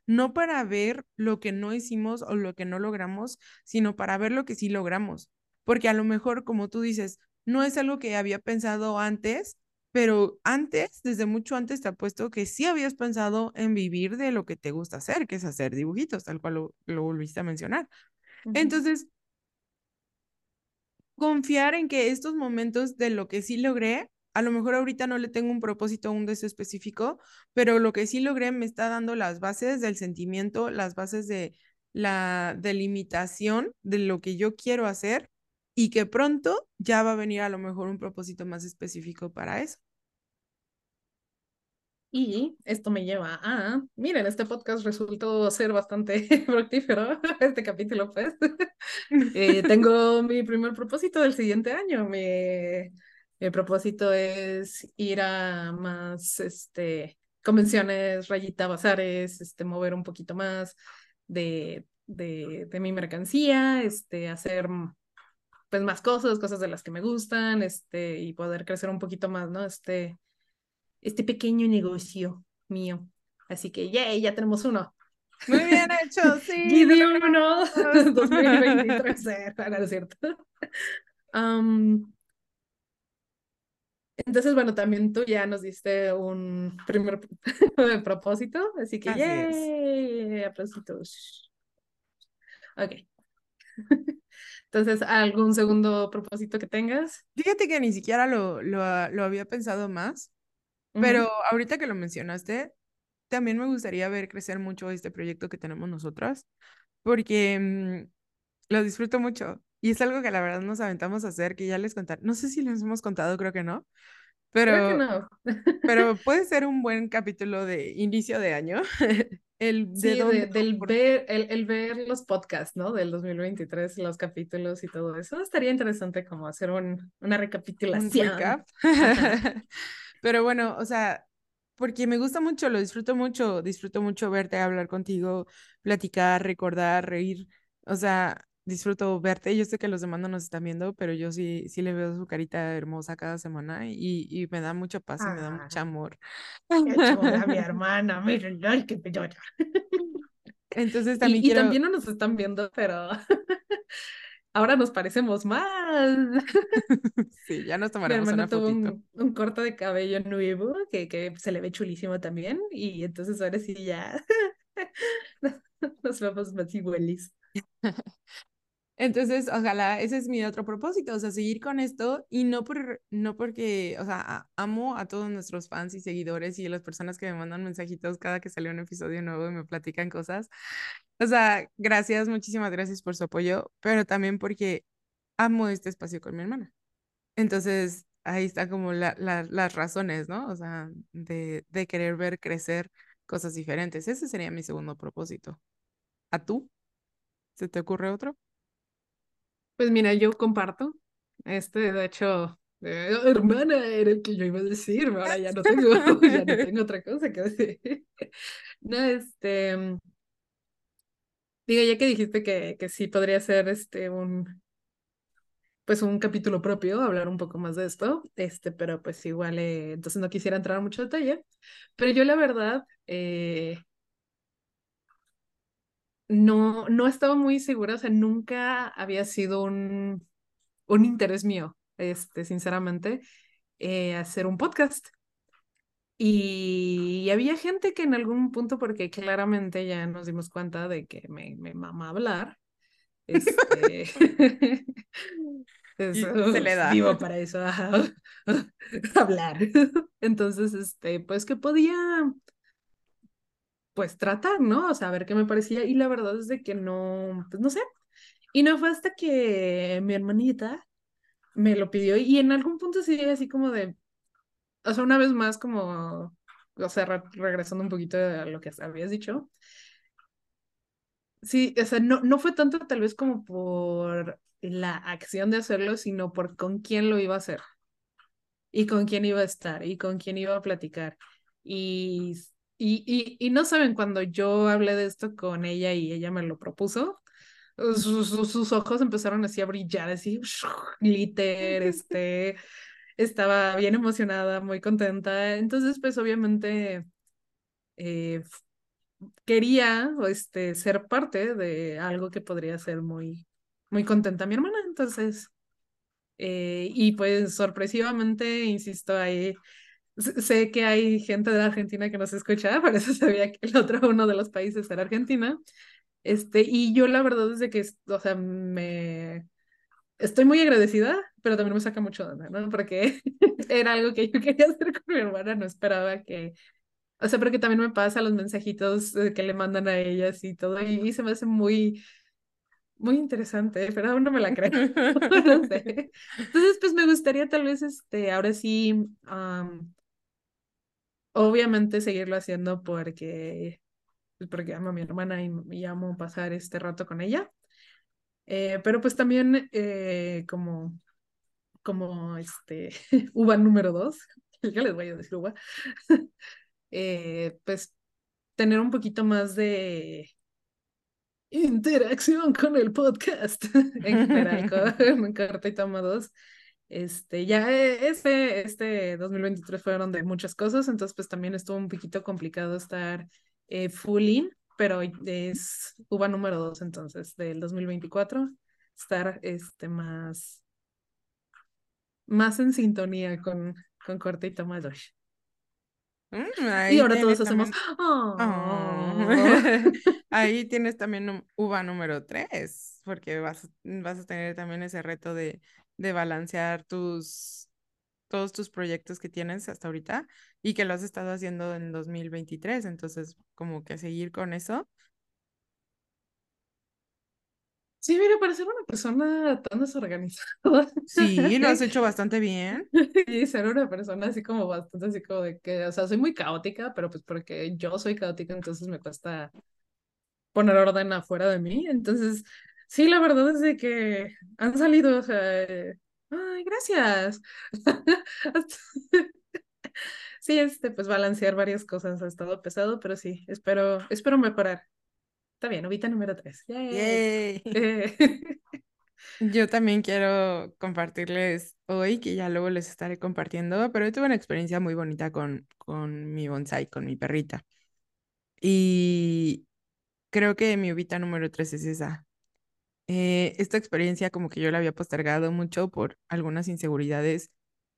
no para ver lo que no hicimos o lo que no logramos, sino para ver lo que sí logramos porque a lo mejor, como tú dices, no es algo que había pensado antes, pero antes, desde mucho antes, te apuesto que sí habías pensado en vivir de lo que te gusta hacer, que es hacer dibujitos, tal cual lo, lo volviste a mencionar. Entonces, confiar en que estos momentos de lo que sí logré, a lo mejor ahorita no le tengo un propósito, un deseo específico, pero lo que sí logré me está dando las bases del sentimiento, las bases de la delimitación de lo que yo quiero hacer y que pronto ya va a venir a lo mejor un propósito más específico para eso.
Y esto me lleva a, miren, este podcast resultó ser bastante [laughs] fructífero, este capítulo pues. [laughs] eh, tengo mi primer propósito del siguiente año. Mi, mi, propósito es ir a más este, convenciones, rayita, bazares, este, mover un poquito más de, de, de mi mercancía, este, hacer pues más cosas, cosas de las que me gustan, este, y poder crecer un poquito más, ¿no? Este, este pequeño negocio mío. Así que, yay, ya tenemos uno.
Muy bien hecho, sí. [laughs]
Giddy uno, 2023, [laughs] no es cierto. [laughs] Um, entonces, bueno, también tú ya nos diste un primer propósito, así que,
Así
yay, aplausitos. Ok. Entonces, ¿algún segundo propósito que tengas?
Fíjate que ni siquiera lo, lo, lo había pensado más, uh -huh. pero ahorita que lo mencionaste, también me gustaría ver crecer mucho este proyecto que tenemos nosotras, porque mmm, lo disfruto mucho y es algo que la verdad nos aventamos a hacer, que ya les contaré. No sé si les hemos contado, creo que no, pero,
creo que no.
pero [laughs] puede ser un buen capítulo de inicio de año. [laughs] El,
sí, de de, del ver, el, el, ver los podcasts, ¿no? Del 2023, los capítulos y todo eso. Estaría interesante como hacer un, una recapitulación.
Un. [laughs] Pero bueno, o sea, porque me gusta mucho, lo disfruto mucho, disfruto mucho verte, hablar contigo, platicar, recordar, reír. O sea, disfruto verte. Yo sé que los demás no nos están viendo, pero yo sí, sí le veo su carita hermosa cada semana y, y me da mucha paz ah, y me da mucho amor.
Chula, mi [laughs] hermana, miren, ay, qué.
Entonces también
y,
quiero...
y también no nos están viendo, pero [laughs] ahora nos parecemos más. [laughs]
sí, ya nos tomaremos una
tuvo
fotito.
Un, un, corte de cabello nuevo que, que se le ve chulísimo también y entonces ahora sí ya [laughs] nos vemos más iguales. [laughs]
Entonces, ojalá, ese es mi otro propósito, o sea, seguir con esto y no por, no porque, o sea, amo a todos nuestros fans y seguidores y a las personas que me mandan mensajitos cada que sale un episodio nuevo y me platican cosas. O sea, gracias, muchísimas gracias por su apoyo, pero también porque amo este espacio con mi hermana. Entonces, ahí está como la, la- las razones, ¿no? O sea, de, de querer ver crecer cosas diferentes. Ese sería mi segundo propósito. ¿A tú? ¿Se te ocurre otro?
Pues mira, yo comparto. Este, de hecho, eh, hermana era el que yo iba a decir, ahora ya no tengo, [laughs] ya no tengo otra cosa que decir. [laughs] No, este, mm, digo, ya que dijiste que, que sí podría ser este un, pues un capítulo propio, hablar un poco más de esto, este, pero pues igual, eh, entonces no quisiera entrar en mucho detalle, pero yo la verdad, eh, no, no estaba muy segura, o sea, nunca había sido un, un interés mío, este, sinceramente, eh, hacer un podcast. Y había gente que en algún punto, porque claramente ya nos dimos cuenta de que me, me mama hablar, este, es, [laughs]
Y se le da.
vivo para eso, [laughs] hablar. Entonces, este, pues que podía, pues tratar, ¿no? O sea, ver qué me parecía. Y la verdad es de que no, pues no sé. Y no fue hasta que mi hermanita me lo pidió y en algún punto sí, así como de, o sea, una vez más como, o sea, re- regresando un poquito a lo que habías dicho. Sí, o sea, no, no fue tanto tal vez como por la acción de hacerlo, sino por con quién lo iba a hacer y con quién iba a estar y con quién iba a platicar. Y, y, y, y no saben, cuando yo hablé de esto con ella y ella me lo propuso, sus, sus, sus ojos empezaron así a brillar, así, [laughs] glitter, este, estaba bien emocionada, muy contenta. Entonces, pues obviamente eh, quería este, ser parte de algo que podría ser muy, muy contenta mi hermana. Entonces, eh, y pues sorpresivamente, insisto, ahí sé que hay gente de la Argentina que nos escucha, [laughs] por eso sabía que el otro uno de los países era Argentina. Este, y yo la verdad es de que, o sea, me estoy muy agradecida, pero también me saca mucho de onda, ¿no? Porque [laughs] era algo que yo [laughs] quería hacer con mi hermana, no esperaba que, o sea, porque también me pasa los mensajitos eh, que le mandan a ellas y todo, y, se me hace muy, muy interesante, pero aún no me la creo, no sé. Entonces, pues me gustaría tal vez, este, ahora sí, obviamente seguirlo haciendo porque, pues, porque amo a mi hermana y, y amo pasar este rato con ella. Eh, pero pues también eh, como, como este [laughs] uva número dos, [laughs] ya les voy a decir uva, [laughs] eh, pues tener un poquito más de interacción con el podcast en general, con Carta y Toma 2. Este, ya eh, este, este 2023 fueron de muchas cosas, entonces pues también estuvo un poquito complicado estar eh, full in, pero es uva número 2, entonces del 2024 estar este, más, más en sintonía con, con Corte y Toma 2.
Mm,
Y ahora todos hacemos,
también-
"Oh".
Oh. [laughs] [laughs] Ahí tienes también uva número tres, porque vas, vas a tener también ese reto de, de balancear tus, todos tus proyectos que tienes hasta ahorita y que lo has estado haciendo en 2023. Entonces, como que seguir con eso.
Sí, mira, para ser una persona tan desorganizada. [laughs]
Sí, lo has hecho [laughs] bastante bien.
Y ser una persona así como bastante así como de que, o sea, soy muy caótica, pero pues porque yo soy caótica, entonces me cuesta poner orden afuera de mí. Entonces, sí, la verdad es de que han salido, o sea, eh, ay, gracias. [laughs] Sí, este, pues balancear varias cosas ha estado pesado, pero sí, espero, espero mejorar. Está bien, Ovita número 3.
Yay. [laughs] [laughs] Yo también quiero compartirles hoy, que ya luego les estaré compartiendo, pero yo tuve una experiencia muy bonita con, con mi bonsai, con mi perrita. Y creo que mi ubita número tres es esa. Eh, esta experiencia como que yo la había postergado mucho por algunas inseguridades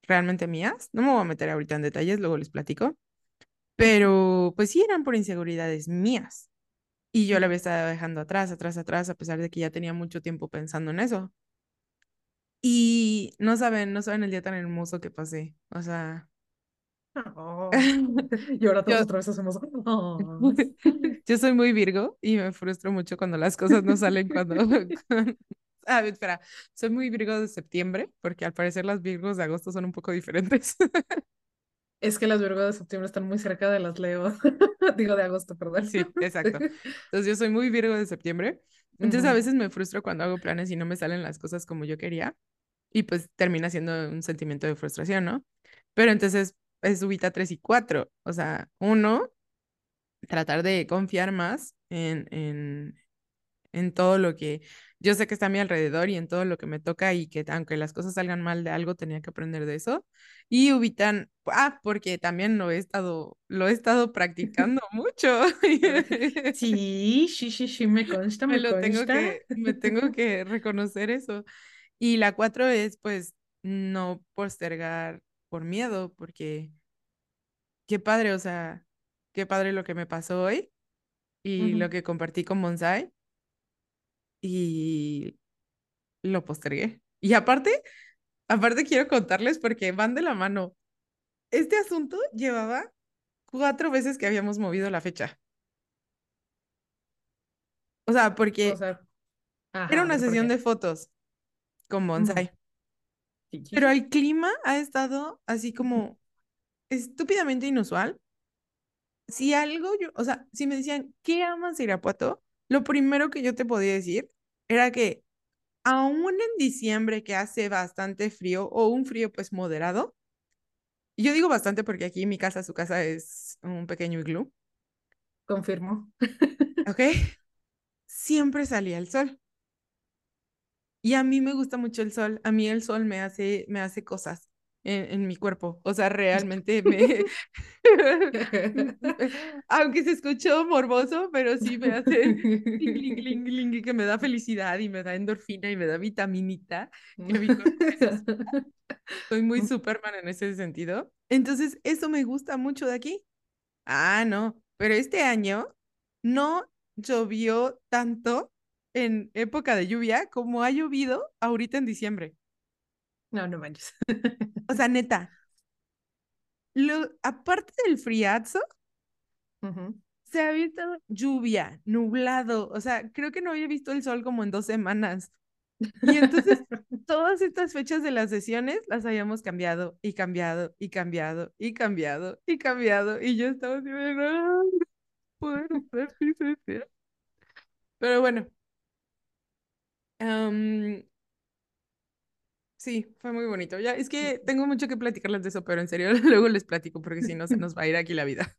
realmente mías. No me voy a meter ahorita en detalles, luego les platico. Pero pues sí eran por inseguridades mías. Y yo la había estado dejando atrás, atrás, atrás, a pesar de que ya tenía mucho tiempo pensando en eso. Y no saben, no saben el día tan hermoso que pasé. O sea, [laughs]
Oh. [laughs] Y ahora todos
yo,
otra vez hacemos. "Oh". [laughs]
yo soy muy Virgo y me frustro mucho cuando las cosas no salen cuando... Ah, espera, soy muy Virgo de septiembre, porque al parecer las Virgos de agosto son un poco diferentes.
Es que las Virgo de septiembre están muy cerca de las Leo. Digo de agosto, perdón.
Sí, exacto. Entonces yo soy muy Virgo de septiembre. Entonces a veces me frustro cuando hago planes y no me salen las cosas como yo quería. Y pues termina siendo un sentimiento de frustración, ¿no? Pero entonces es ubita 3 y 4. O sea, uno, tratar de confiar más en, en, en todo lo que yo sé que está a mi alrededor y en todo lo que me toca y que aunque las cosas salgan mal de algo, tenía que aprender de eso. Y ubitan, ah, porque también lo he estado, lo he estado practicando [laughs] mucho. [laughs]
Sí, sí, sí, sí, me consta,
Me
me
lo tengo
consta.
que, me tengo que reconocer eso. Y la cuatro es, pues, no postergar por miedo, porque qué padre, o sea, qué padre lo que me pasó hoy y lo que compartí con Bonsai y lo postergué. Y aparte, aparte quiero contarles porque van de la mano. Este asunto llevaba cuatro veces que habíamos movido la fecha. O sea,
O
porque
sea,
era
ajá,
una
ver, ¿por
sesión de fotos con. Bonsai. Pero el clima ha estado así como estúpidamente inusual. Si algo yo, o sea, si me decían, ¿qué amas de Irapuato? Lo primero que yo te podía decir era que aún en diciembre que hace bastante frío o un frío pues moderado, y yo digo bastante porque aquí mi casa, su casa es un pequeño iglú,
Confirmo.
¿ok? Siempre salía el sol. Y a mí me gusta mucho el sol. A mí el sol me hace, me hace cosas en, en mi cuerpo. O sea, realmente me... [laughs] [laughs] Aunque se escuchó morboso, pero sí me hace que me da felicidad y me da endorfina y me da vitaminita. Soy muy [laughs] Superman en ese sentido. Entonces, eso me gusta mucho de aquí. Ah, no, pero este año no llovió tanto en época de lluvia como ha llovido ahorita en diciembre.
No, no manches.
O sea, [laughs] neta, lo, aparte del friazo,
Ujú.
se ha visto lluvia, nublado, o sea, creo que no había visto el sol como en dos semanas. Y entonces [laughs] todas estas fechas de las sesiones las habíamos cambiado y cambiado y cambiado y cambiado y cambiado y yo estaba así no sesión". Pero bueno, am, sí, fue muy bonito. Ya, es que tengo mucho que platicarles de eso, pero en serio [laughs] luego les platico porque si no se nos va a ir aquí la vida.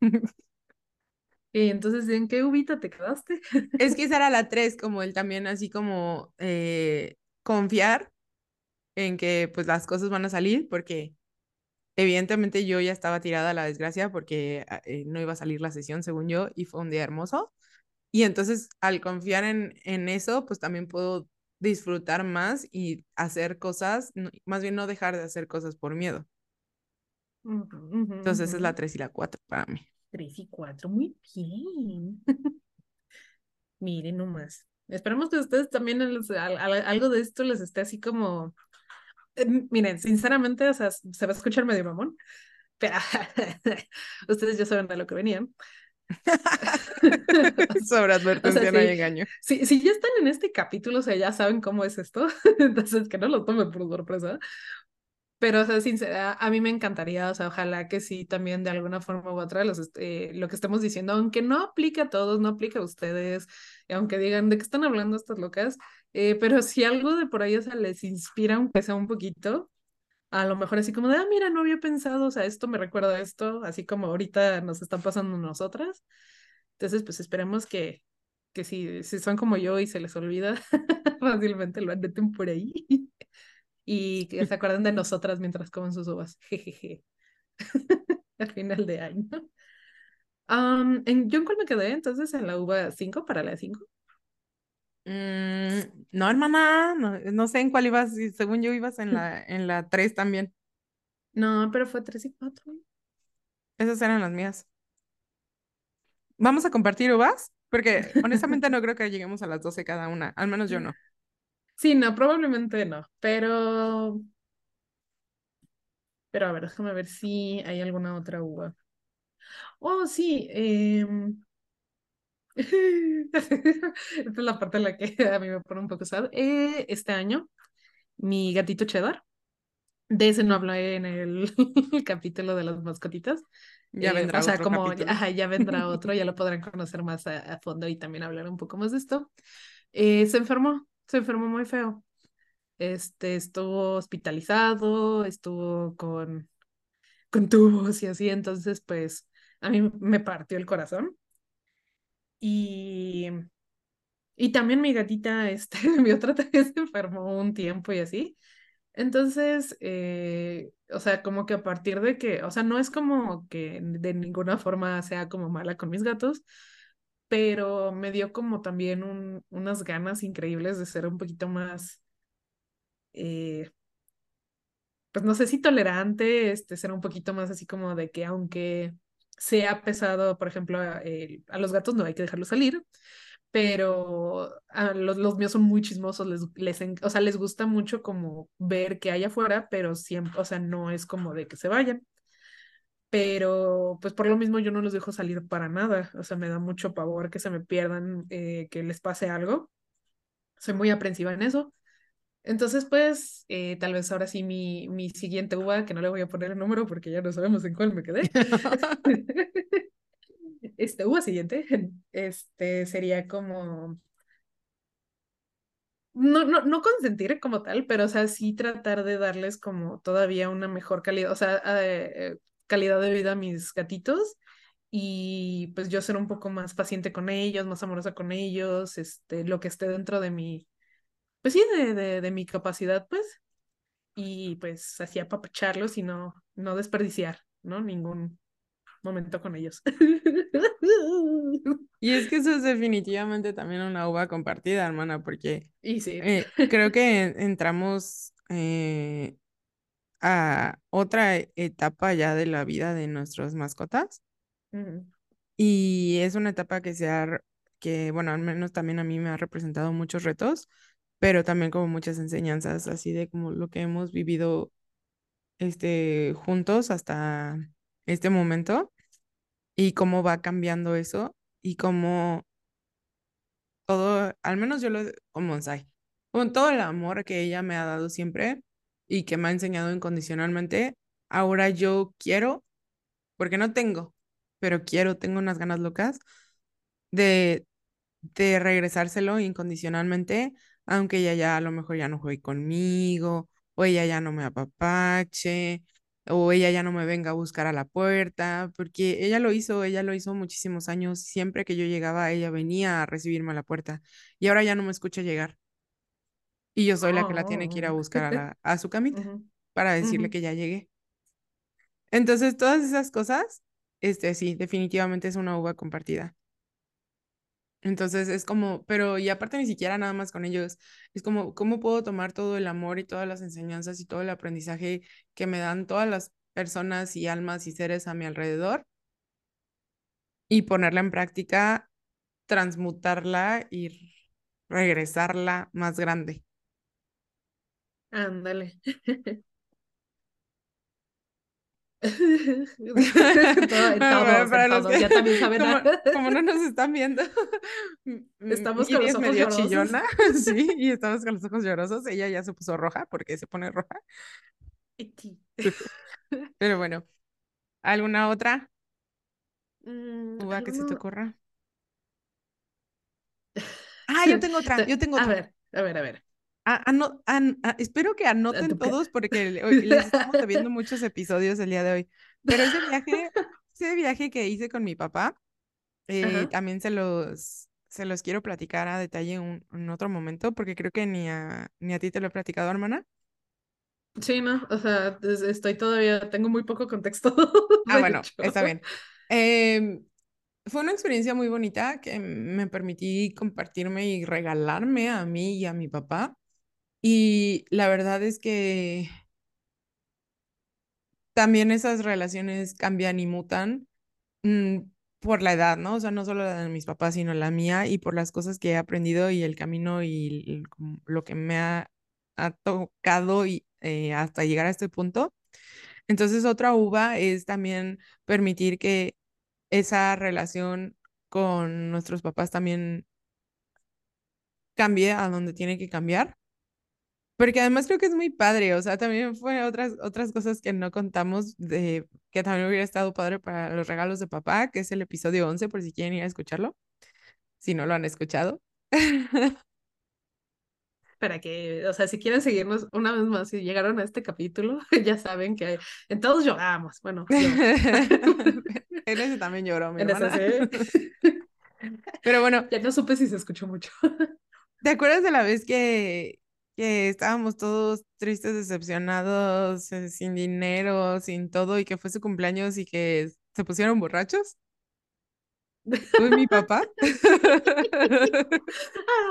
Y [laughs] entonces, ¿en qué ubita te quedaste?
Es que esa era la [laughs] tres, como el también así como eh, confiar en que pues las cosas van a salir porque evidentemente yo ya estaba tirada a la desgracia porque ah, eh, no iba a salir la sesión según yo y fue un día hermoso. Y entonces al confiar en, en eso, pues también puedo disfrutar más y hacer cosas, más bien no dejar de hacer cosas por miedo. Entonces esa es la
ujú.
3 y la 4 para mí.
Tres y cuatro, muy bien. [laughs] Miren nomás. Esperemos que ustedes también les- al- al- algo de esto les esté así como. Eh, miren, sinceramente, o sea, se va a escuchar medio mamón, pero [laughs] ustedes ya saben a lo que venían. [laughs]
Sobre [laughs]
O sea,
advertencia no hay engaño.
sí, si ya están en este capítulo, o sea, ya saben cómo es esto, [laughs] entonces que no lo tomen por sorpresa. Pero, o sea, sincera, a mí me encantaría, o sea, ojalá que sí, también de alguna forma u otra, los, eh, lo que estemos diciendo, aunque no aplique a todos, no aplique a ustedes, y aunque digan de qué están hablando estas locas, eh, pero si algo de por ahí, o sea, les inspira, aunque sea un poquito, a lo mejor así como de, ah, mira, no había pensado, o sea, esto me recuerda a esto, así como ahorita nos están pasando nosotras. Entonces, pues esperemos que, que si, si son como yo y se les olvida, [laughs] fácilmente lo anoten por ahí. [laughs] Y que se acuerden de nosotras mientras comen sus uvas. Jejeje. [laughs] Al final de año. Am, en, ¿yo en cuál me quedé? Entonces en la uva 5 para la 5.
Mm, no, hermana, no, no sé en cuál ibas, según yo ibas en la, en la 3 también.
No, pero fue 3 y 4.
Esas eran las mías. ¿Vamos a compartir uvas? Porque [laughs] honestamente no creo que lleguemos a las 12 cada una, al menos yo no.
Sí, no, probablemente no, pero... Pero a ver, déjame ver si hay alguna otra uva. Oh, sí. em, [laughs] Esta es la parte en la que [laughs] a mí me pone un poco sad. Eh, este año, mi gatito Cheddar, de ese no hablé en el [laughs] capítulo de las mascotitas.
Ya
Eh,
vendrá
o sea,
otro
como ajá, ya vendrá otro, ya lo podrán conocer más a, a fondo y también hablar un poco más de esto. Eh, se enfermó, se enfermó muy feo. Este, estuvo hospitalizado, estuvo con, con tubos y así, entonces pues a mí me partió el corazón. Y, y también mi gatita, este, [laughs] mi otra también se enfermó un tiempo y así. Entonces, eh, o sea, como que a partir de que, o sea, no es como que de ninguna forma sea como mala con mis gatos, pero me dio como también un, unas ganas increíbles de ser un poquito más, eh, pues no sé si tolerante, este, ser un poquito más así como de que aunque sea pesado, por ejemplo, a, los gatos no hay que dejarlos salir, pero los, los míos son muy chismosos, les, les, o sea, les gusta mucho como ver qué hay afuera, pero siempre, o sea, no es como de que se vayan. Pero pues por lo mismo yo no los dejo salir para nada, o sea, me da mucho pavor que se me pierdan, eh, que les pase algo. Soy muy aprensiva en eso. Entonces, pues, eh, tal vez ahora sí mi, mi siguiente uva, que no le voy a poner el número porque ya no sabemos en cuál me quedé. [laughs] Este uva siguiente, [laughs] este sería como, no, no, no consentir como tal, pero o sea, sí tratar de darles como todavía una mejor calidad, o sea, eh, calidad de vida a mis gatitos y pues yo ser un poco más paciente con ellos, más amorosa con ellos, este, lo que esté dentro de mi, pues sí, de, de, de mi capacidad, pues, y pues así apapacharlos y no, no desperdiciar, ¿no? Ningún momento con ellos. [laughs]
Y es que eso es definitivamente también una uva compartida, hermana, porque
Y sí.
eh, creo que en- [laughs] entramos eh, a otra e- etapa ya de la vida de nuestras mascotas
Ujú.
y es una etapa que se ha, que bueno, al menos también a mí me ha representado muchos retos, pero también como muchas enseñanzas, así de como lo que hemos vivido este, juntos hasta este momento y cómo va cambiando eso y cómo todo, al menos yo lo, como Bonsai, con todo el amor que ella me ha dado siempre y que me ha enseñado incondicionalmente, ahora yo quiero, porque no tengo, pero quiero, tengo unas ganas locas de, de regresárselo incondicionalmente, aunque ella ya a lo mejor ya no juegue conmigo, o ella ya no me apapache, o ella ya no me venga a buscar a la puerta, porque ella lo hizo, ella lo hizo muchísimos años, siempre que yo llegaba, ella venía a recibirme a la puerta, y ahora ya no me escucha llegar, y yo soy la que la tiene que ir a
Oh.
buscar a, la, a su camita para decirle que ya llegué. Entonces, todas esas cosas, este sí, definitivamente es una uva compartida. Entonces es como, pero y aparte ni siquiera nada más con ellos, es como, ¿cómo puedo tomar todo el amor y todas las enseñanzas y todo el aprendizaje que me dan todas las personas y almas y seres a mi alrededor y ponerla en práctica, transmutarla y regresarla más grande?
Ándale. [laughs] [laughs] Todo- [laughs] en
para los
todos,
que-
ya también saben.
como, [laughs] como no nos están viendo, m- m-
Estamos con los ojos
medio
llorosos.
chillona, sí, y estamos con los ojos llorosos. Ella ya se puso roja porque se pone roja. Pero bueno, ¿alguna otra
Mm,
uva que se te ocurra? Ah, yo tengo otra, yo tengo
A
otra.
ver, a ver, a ver.
Ano- an- ah, espero que anoten todos porque les estamos [laughs] debiendo muchos episodios el día de hoy. Pero ese viaje, [laughs] ese viaje que hice con mi papá, eh, también se los, se los quiero platicar a detalle un- en otro momento porque creo que ni a, ni a ti te lo he platicado, hermana.
Sí, no, o sea, es- estoy todavía, tengo muy poco contexto. [laughs]
Ah, bueno,
hecho.
está bien. Em, fue una experiencia muy bonita que me permití compartirme y regalarme a mí y a mi papá. Y la verdad es que también esas relaciones cambian y mutan. Mm, por la edad, ¿no? O sea, no solo la de mis papás, sino la mía y por las cosas que he aprendido y el camino y lo que me ha, ha tocado y, eh, hasta llegar a este punto. Entonces, otra uva es también permitir que esa relación con nuestros papás también cambie a donde tiene que cambiar. Porque además creo que es muy padre, o sea, también fue otras, otras cosas que no contamos de que también hubiera estado padre para los regalos de papá, que es el episodio 11, por si quieren ir a escucharlo, si no lo han escuchado. [laughs]
Para que, o sea, si quieren seguirnos una vez más, si llegaron a este capítulo, [laughs] ya saben que en todos lloramos. Bueno, [laughs] yo.
En ese también lloró mi
En
hermana.
sí.
Pero bueno,
Ya no supe si se escuchó mucho.
¿te acuerdas de la vez que, que estábamos todos tristes, decepcionados, eh, sin dinero, sin todo, y que fue su cumpleaños y que se pusieron borrachos? ¿Tú y mi papá? [laughs]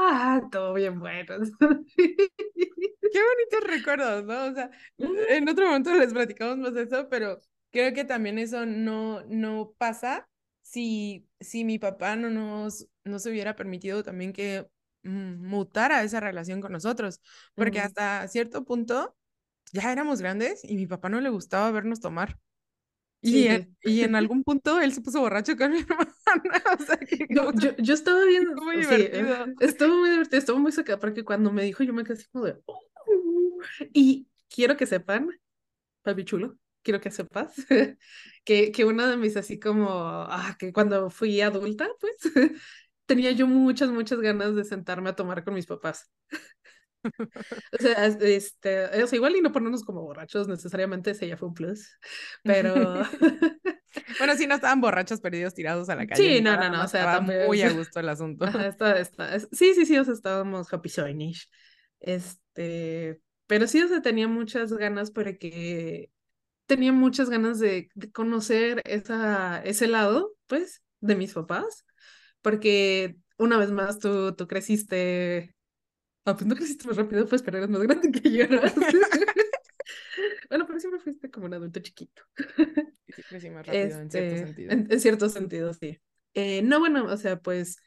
Ah, todo bien bueno. [laughs]
Qué bonitos recuerdos, ¿no? O sea, en otro momento les platicamos más de eso, pero creo que también eso no, no pasa si, si mi papá no nos, no se hubiera permitido también que mutara esa relación con nosotros, porque
Ujú.
hasta cierto punto ya éramos grandes y mi papá no le gustaba vernos tomar. Y,
Sí,
en, y en [laughs] algún punto él se puso borracho con mi [laughs] hermana, o sea que
Yo, yo, yo estaba [laughs]
Estuvo muy
sí,
divertido.
estuvo muy divertido, estuvo muy sacada, porque cuando me dijo yo me quedé así como de, "Oh". y quiero que sepan, papi chulo, quiero que sepas, que, que una de mis así como, ah, que cuando fui adulta, pues, tenía yo muchas, muchas ganas de sentarme a tomar con mis papás. [laughs] O sea, es- este, o sea, igual y no ponernos como borrachos necesariamente, ese ya fue un plus, pero... [laughs]
Bueno, sí, no estaban borrachos perdidos tirados a la calle.
Sí, no, no, no, o sea,
estaba
también-
muy a [laughs] gusto el asunto.
Ajá, está, está. es- Sí, sí, sí, o sea, estábamos happy soinish. Este, pero sí, o sea, tenía muchas ganas porque tenía muchas ganas de, de conocer esa, ese lado, pues, de mis papás, porque una vez más tú, tú creciste, ah, pues no creciste más rápido, pues, pero eres más grande que yo, ¿no? [laughs] Bueno, pero siempre fuiste como un adulto chiquito.
Sí, crecí más rápido en cierto
Este,
sentido.
En, en cierto sentido, sí. Eh, no, bueno, o sea, pues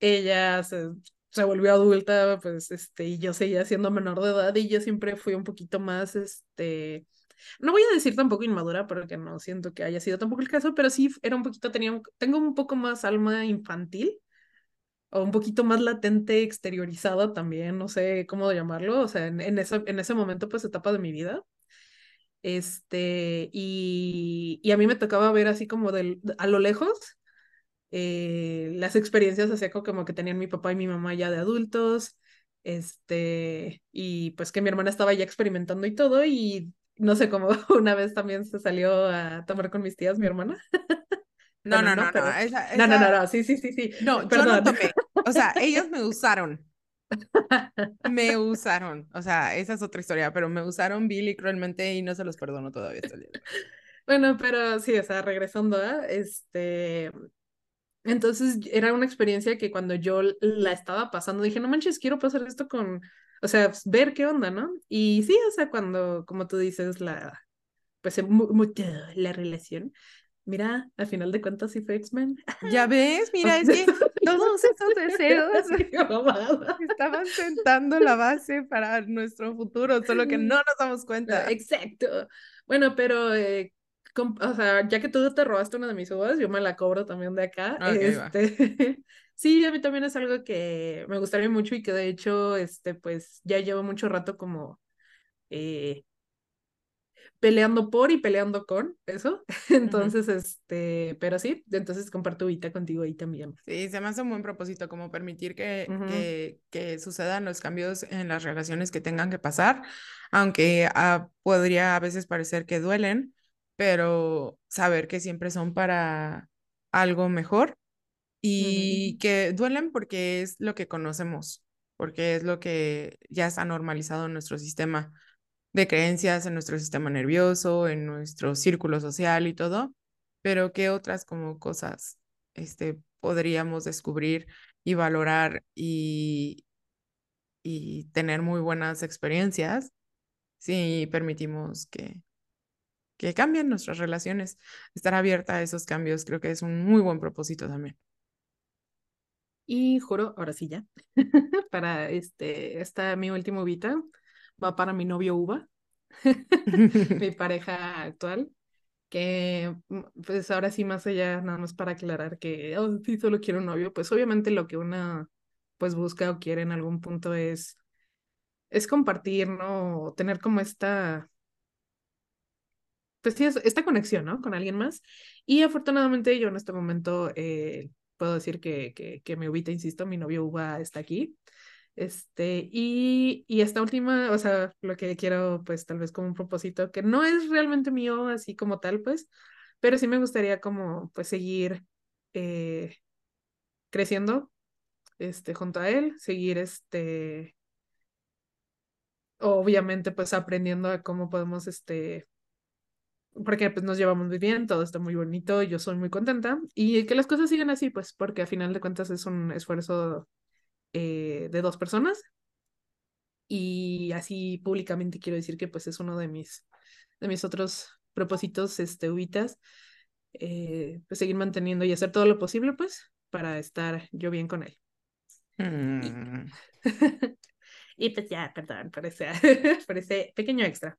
ella se, se volvió adulta, pues, este, y yo seguía siendo menor de edad y yo siempre fui un poquito más, este, no voy a decir tampoco inmadura, porque no siento que haya sido tampoco el caso, pero sí era un poquito, tenía, un- tengo un poco más alma infantil o un poquito más latente, exteriorizada también, no sé cómo llamarlo, o sea, en, ese, en ese momento, pues, etapa de mi vida. Este, y, y a mí me tocaba ver así como del, a lo lejos eh, las experiencias así co- como que tenían mi papá y mi mamá ya de adultos, este, y pues que mi hermana estaba ya experimentando y todo, y no sé cómo [laughs] una vez también se salió a tomar con mis tías mi hermana. [laughs]
No,
Bueno,
no, no, no.
pero-
esa-
No, no, no, no, sí, sí, sí, sí.
No, yo no
Perdón.
tomé. O sea, ellos me [laughs] usaron. Me usaron. O sea, esa es otra historia, pero me usaron vil y cruelmente y no se los perdono todavía.
Bueno, pero sí, o sea, regresando a este. Entonces era una experiencia que cuando yo la estaba pasando dije, no manches, quiero pasar esto con, o sea, pues, ver qué onda, ¿no? Y sí, o sea, cuando, como tú dices, la, pues la relación. Mira, al final de cuentas sí fue X-Men.
Ya ves, [laughs] mira, es que [laughs] todos esos [laughs] deseos estaban sentando la base para nuestro futuro, solo que no nos damos cuenta.
Exacto. Bueno, pero, eh, o sea, ya que tú te robaste una de mis uvas, yo me la cobro también de acá.
Ok, va.
este, sí, a mí también es algo que me gustaría mucho y que de hecho, este, pues ya llevo mucho rato como eh, peleando por y peleando con eso. [laughs] Entonces, este, pero sí, entonces comparto uvita contigo ahí también.
Sí, se me hace un buen propósito como permitir que, que, que sucedan los cambios en las relaciones que tengan que pasar, aunque ah, podría a veces parecer que duelen, pero saber que siempre son para algo mejor y que duelen porque es lo que conocemos, porque es lo que ya está normalizado en nuestro sistema de creencias, en nuestro sistema nervioso, en nuestro círculo social y todo, pero qué otras como cosas este, podríamos descubrir y valorar y, y tener muy buenas experiencias si permitimos que, que cambien nuestras relaciones, estar abierta a esos cambios, creo que es un muy buen propósito también.
Y juro, ahora sí ya, [laughs] para este, esta mi última uvita, va para mi novio Uva, [laughs] mi [laughs] pareja actual, que mm, pues ahora sí más allá, nada más para aclarar que, oh, sí, solo quiero un novio, pues obviamente lo que una pues busca o quiere en algún punto es, es compartir, ¿no? O tener como esta, pues sí, esta conexión, ¿no? Con alguien más. Y afortunadamente yo en este momento eh, puedo decir que, que, que mi ubita, insisto, mi novio Uva está aquí. Este, y, y esta última, o sea, lo que quiero, pues tal vez como un propósito que no es realmente mío, así como tal, pues, pero sí me gustaría como, pues, seguir eh, creciendo, este, junto a él, seguir, este, obviamente, pues, aprendiendo a cómo podemos, este, porque pues nos llevamos muy bien, todo está muy bonito, yo soy muy contenta y que las cosas sigan así, pues porque a final de cuentas es un esfuerzo eh, de dos personas y así públicamente quiero decir que pues es uno de mis, de mis otros propósitos, este, ubitas, eh, pues seguir manteniendo y hacer todo lo posible pues para estar yo bien con él.
Mm. [laughs]
Y, pues ya, perdón por ese, [laughs] por ese pequeño extra.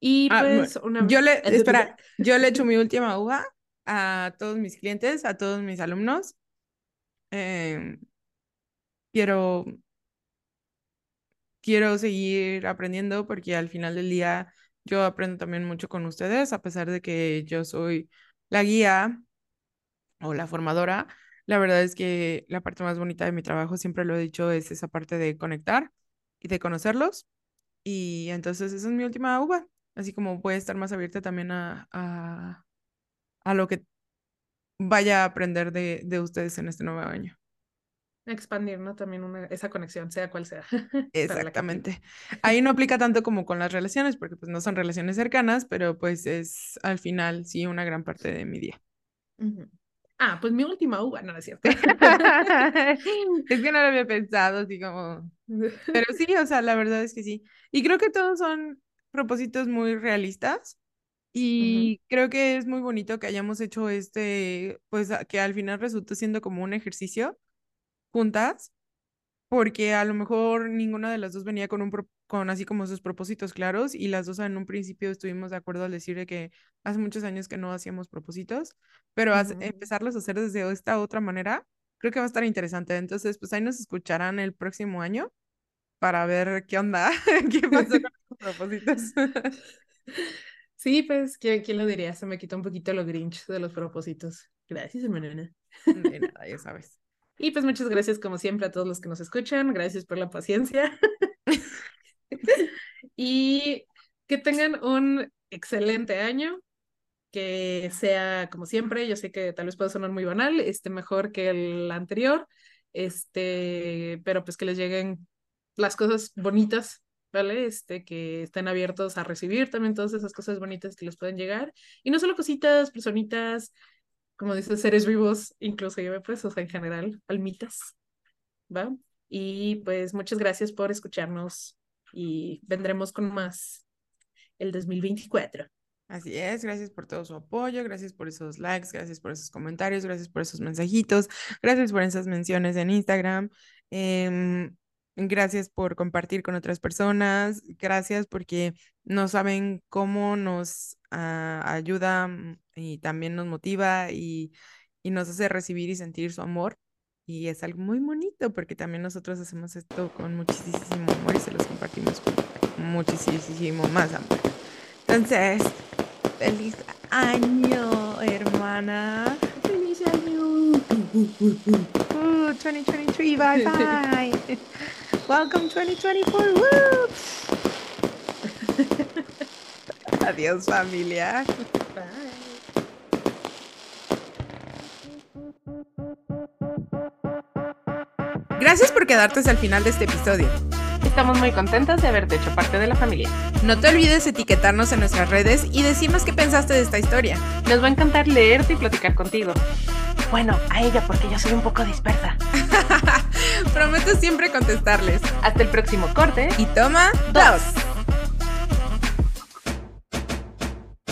Y
Ah,
pues una...
Yo le, espera, yo le [laughs] echo mi última uva a todos mis clientes, a todos mis alumnos. Em, quiero, quiero seguir aprendiendo porque al final del día yo aprendo también mucho con ustedes, a pesar de que yo soy la guía o la formadora. La verdad es que la parte más bonita de mi trabajo, siempre lo he dicho, es esa parte de conectar y de conocerlos. Y entonces esa es mi última uva. Así como a estar más abierta también a, a, a lo que vaya a aprender de, de ustedes en este nuevo año.
Expandir, ¿no? También una, esa conexión, sea cual sea. [laughs]
Exactamente. Ahí no aplica tanto como con las relaciones, porque pues no son relaciones cercanas, pero pues es al final sí una gran parte de mi día.
Ah, pues mi última uva, no, no es cierto. [laughs]
es que no lo había pensado, así como... [laughs] Pero sí, o sea, la verdad es que sí. Y creo que todos son propósitos muy realistas. Y creo que es muy bonito que hayamos hecho este, pues que al final resultó siendo como un ejercicio juntas, porque a lo mejor ninguna de las dos venía con un pro- con así como sus propósitos claros y las dos en un principio estuvimos de acuerdo al decir de que hace muchos años que no hacíamos propósitos, pero hace-
Ujú.
empezarlos a hacer desde esta otra manera, creo que va a estar interesante. Entonces, pues ahí nos escucharán el próximo año para ver qué onda, [laughs] qué pasó con propósitos. [laughs]
Sí, pues, ¿quién, quién lo diría? Se me quitó un poquito lo grinch de los propósitos. Gracias, hermana.
De nada, ya sabes.
Y pues muchas gracias como siempre a todos los que nos escuchan. Gracias por la paciencia. [laughs] y que tengan un excelente año. Que sea como siempre, yo sé que tal vez pueda sonar muy banal, este mejor que el anterior, este, pero pues que les lleguen las cosas bonitas, ¿vale? Este, que estén abiertos a recibir también todas esas cosas bonitas que les pueden llegar. Y no solo cositas, personitas, como dices, seres vivos, inclusive, pues, o sea, en general, almitas, ¿va? Y pues muchas gracias por escucharnos y vendremos con más el 2024.
Así es, gracias por todo su apoyo, gracias por esos likes, gracias por esos comentarios, gracias por esos mensajitos, gracias por esas menciones en Instagram, em, gracias por compartir con otras personas, gracias porque no saben cómo nos ah, ayuda mm, y también nos motiva y, y nos hace recibir y sentir su amor. Y es algo muy bonito porque también nosotros hacemos esto con muchísimo amor y se los compartimos con muchísimo más amor. Entonces, feliz año, hermana.
¡Feliz año!
Uh, 2023, bye [laughs] bye. [laughs] Welcome 2024. Woo. [laughs] Adiós, familia.
Bye.
Gracias por quedarte hasta el final de este episodio.
Estamos muy contentas de haberte hecho parte de la familia.
No te olvides etiquetarnos en nuestras redes y decirnos qué pensaste de esta historia.
Nos va a encantar leerte y platicar contigo. Bueno, a ella porque yo soy un poco dispersa. [laughs]
Prometo siempre contestarles.
Hasta el próximo corte.
Y toma dos.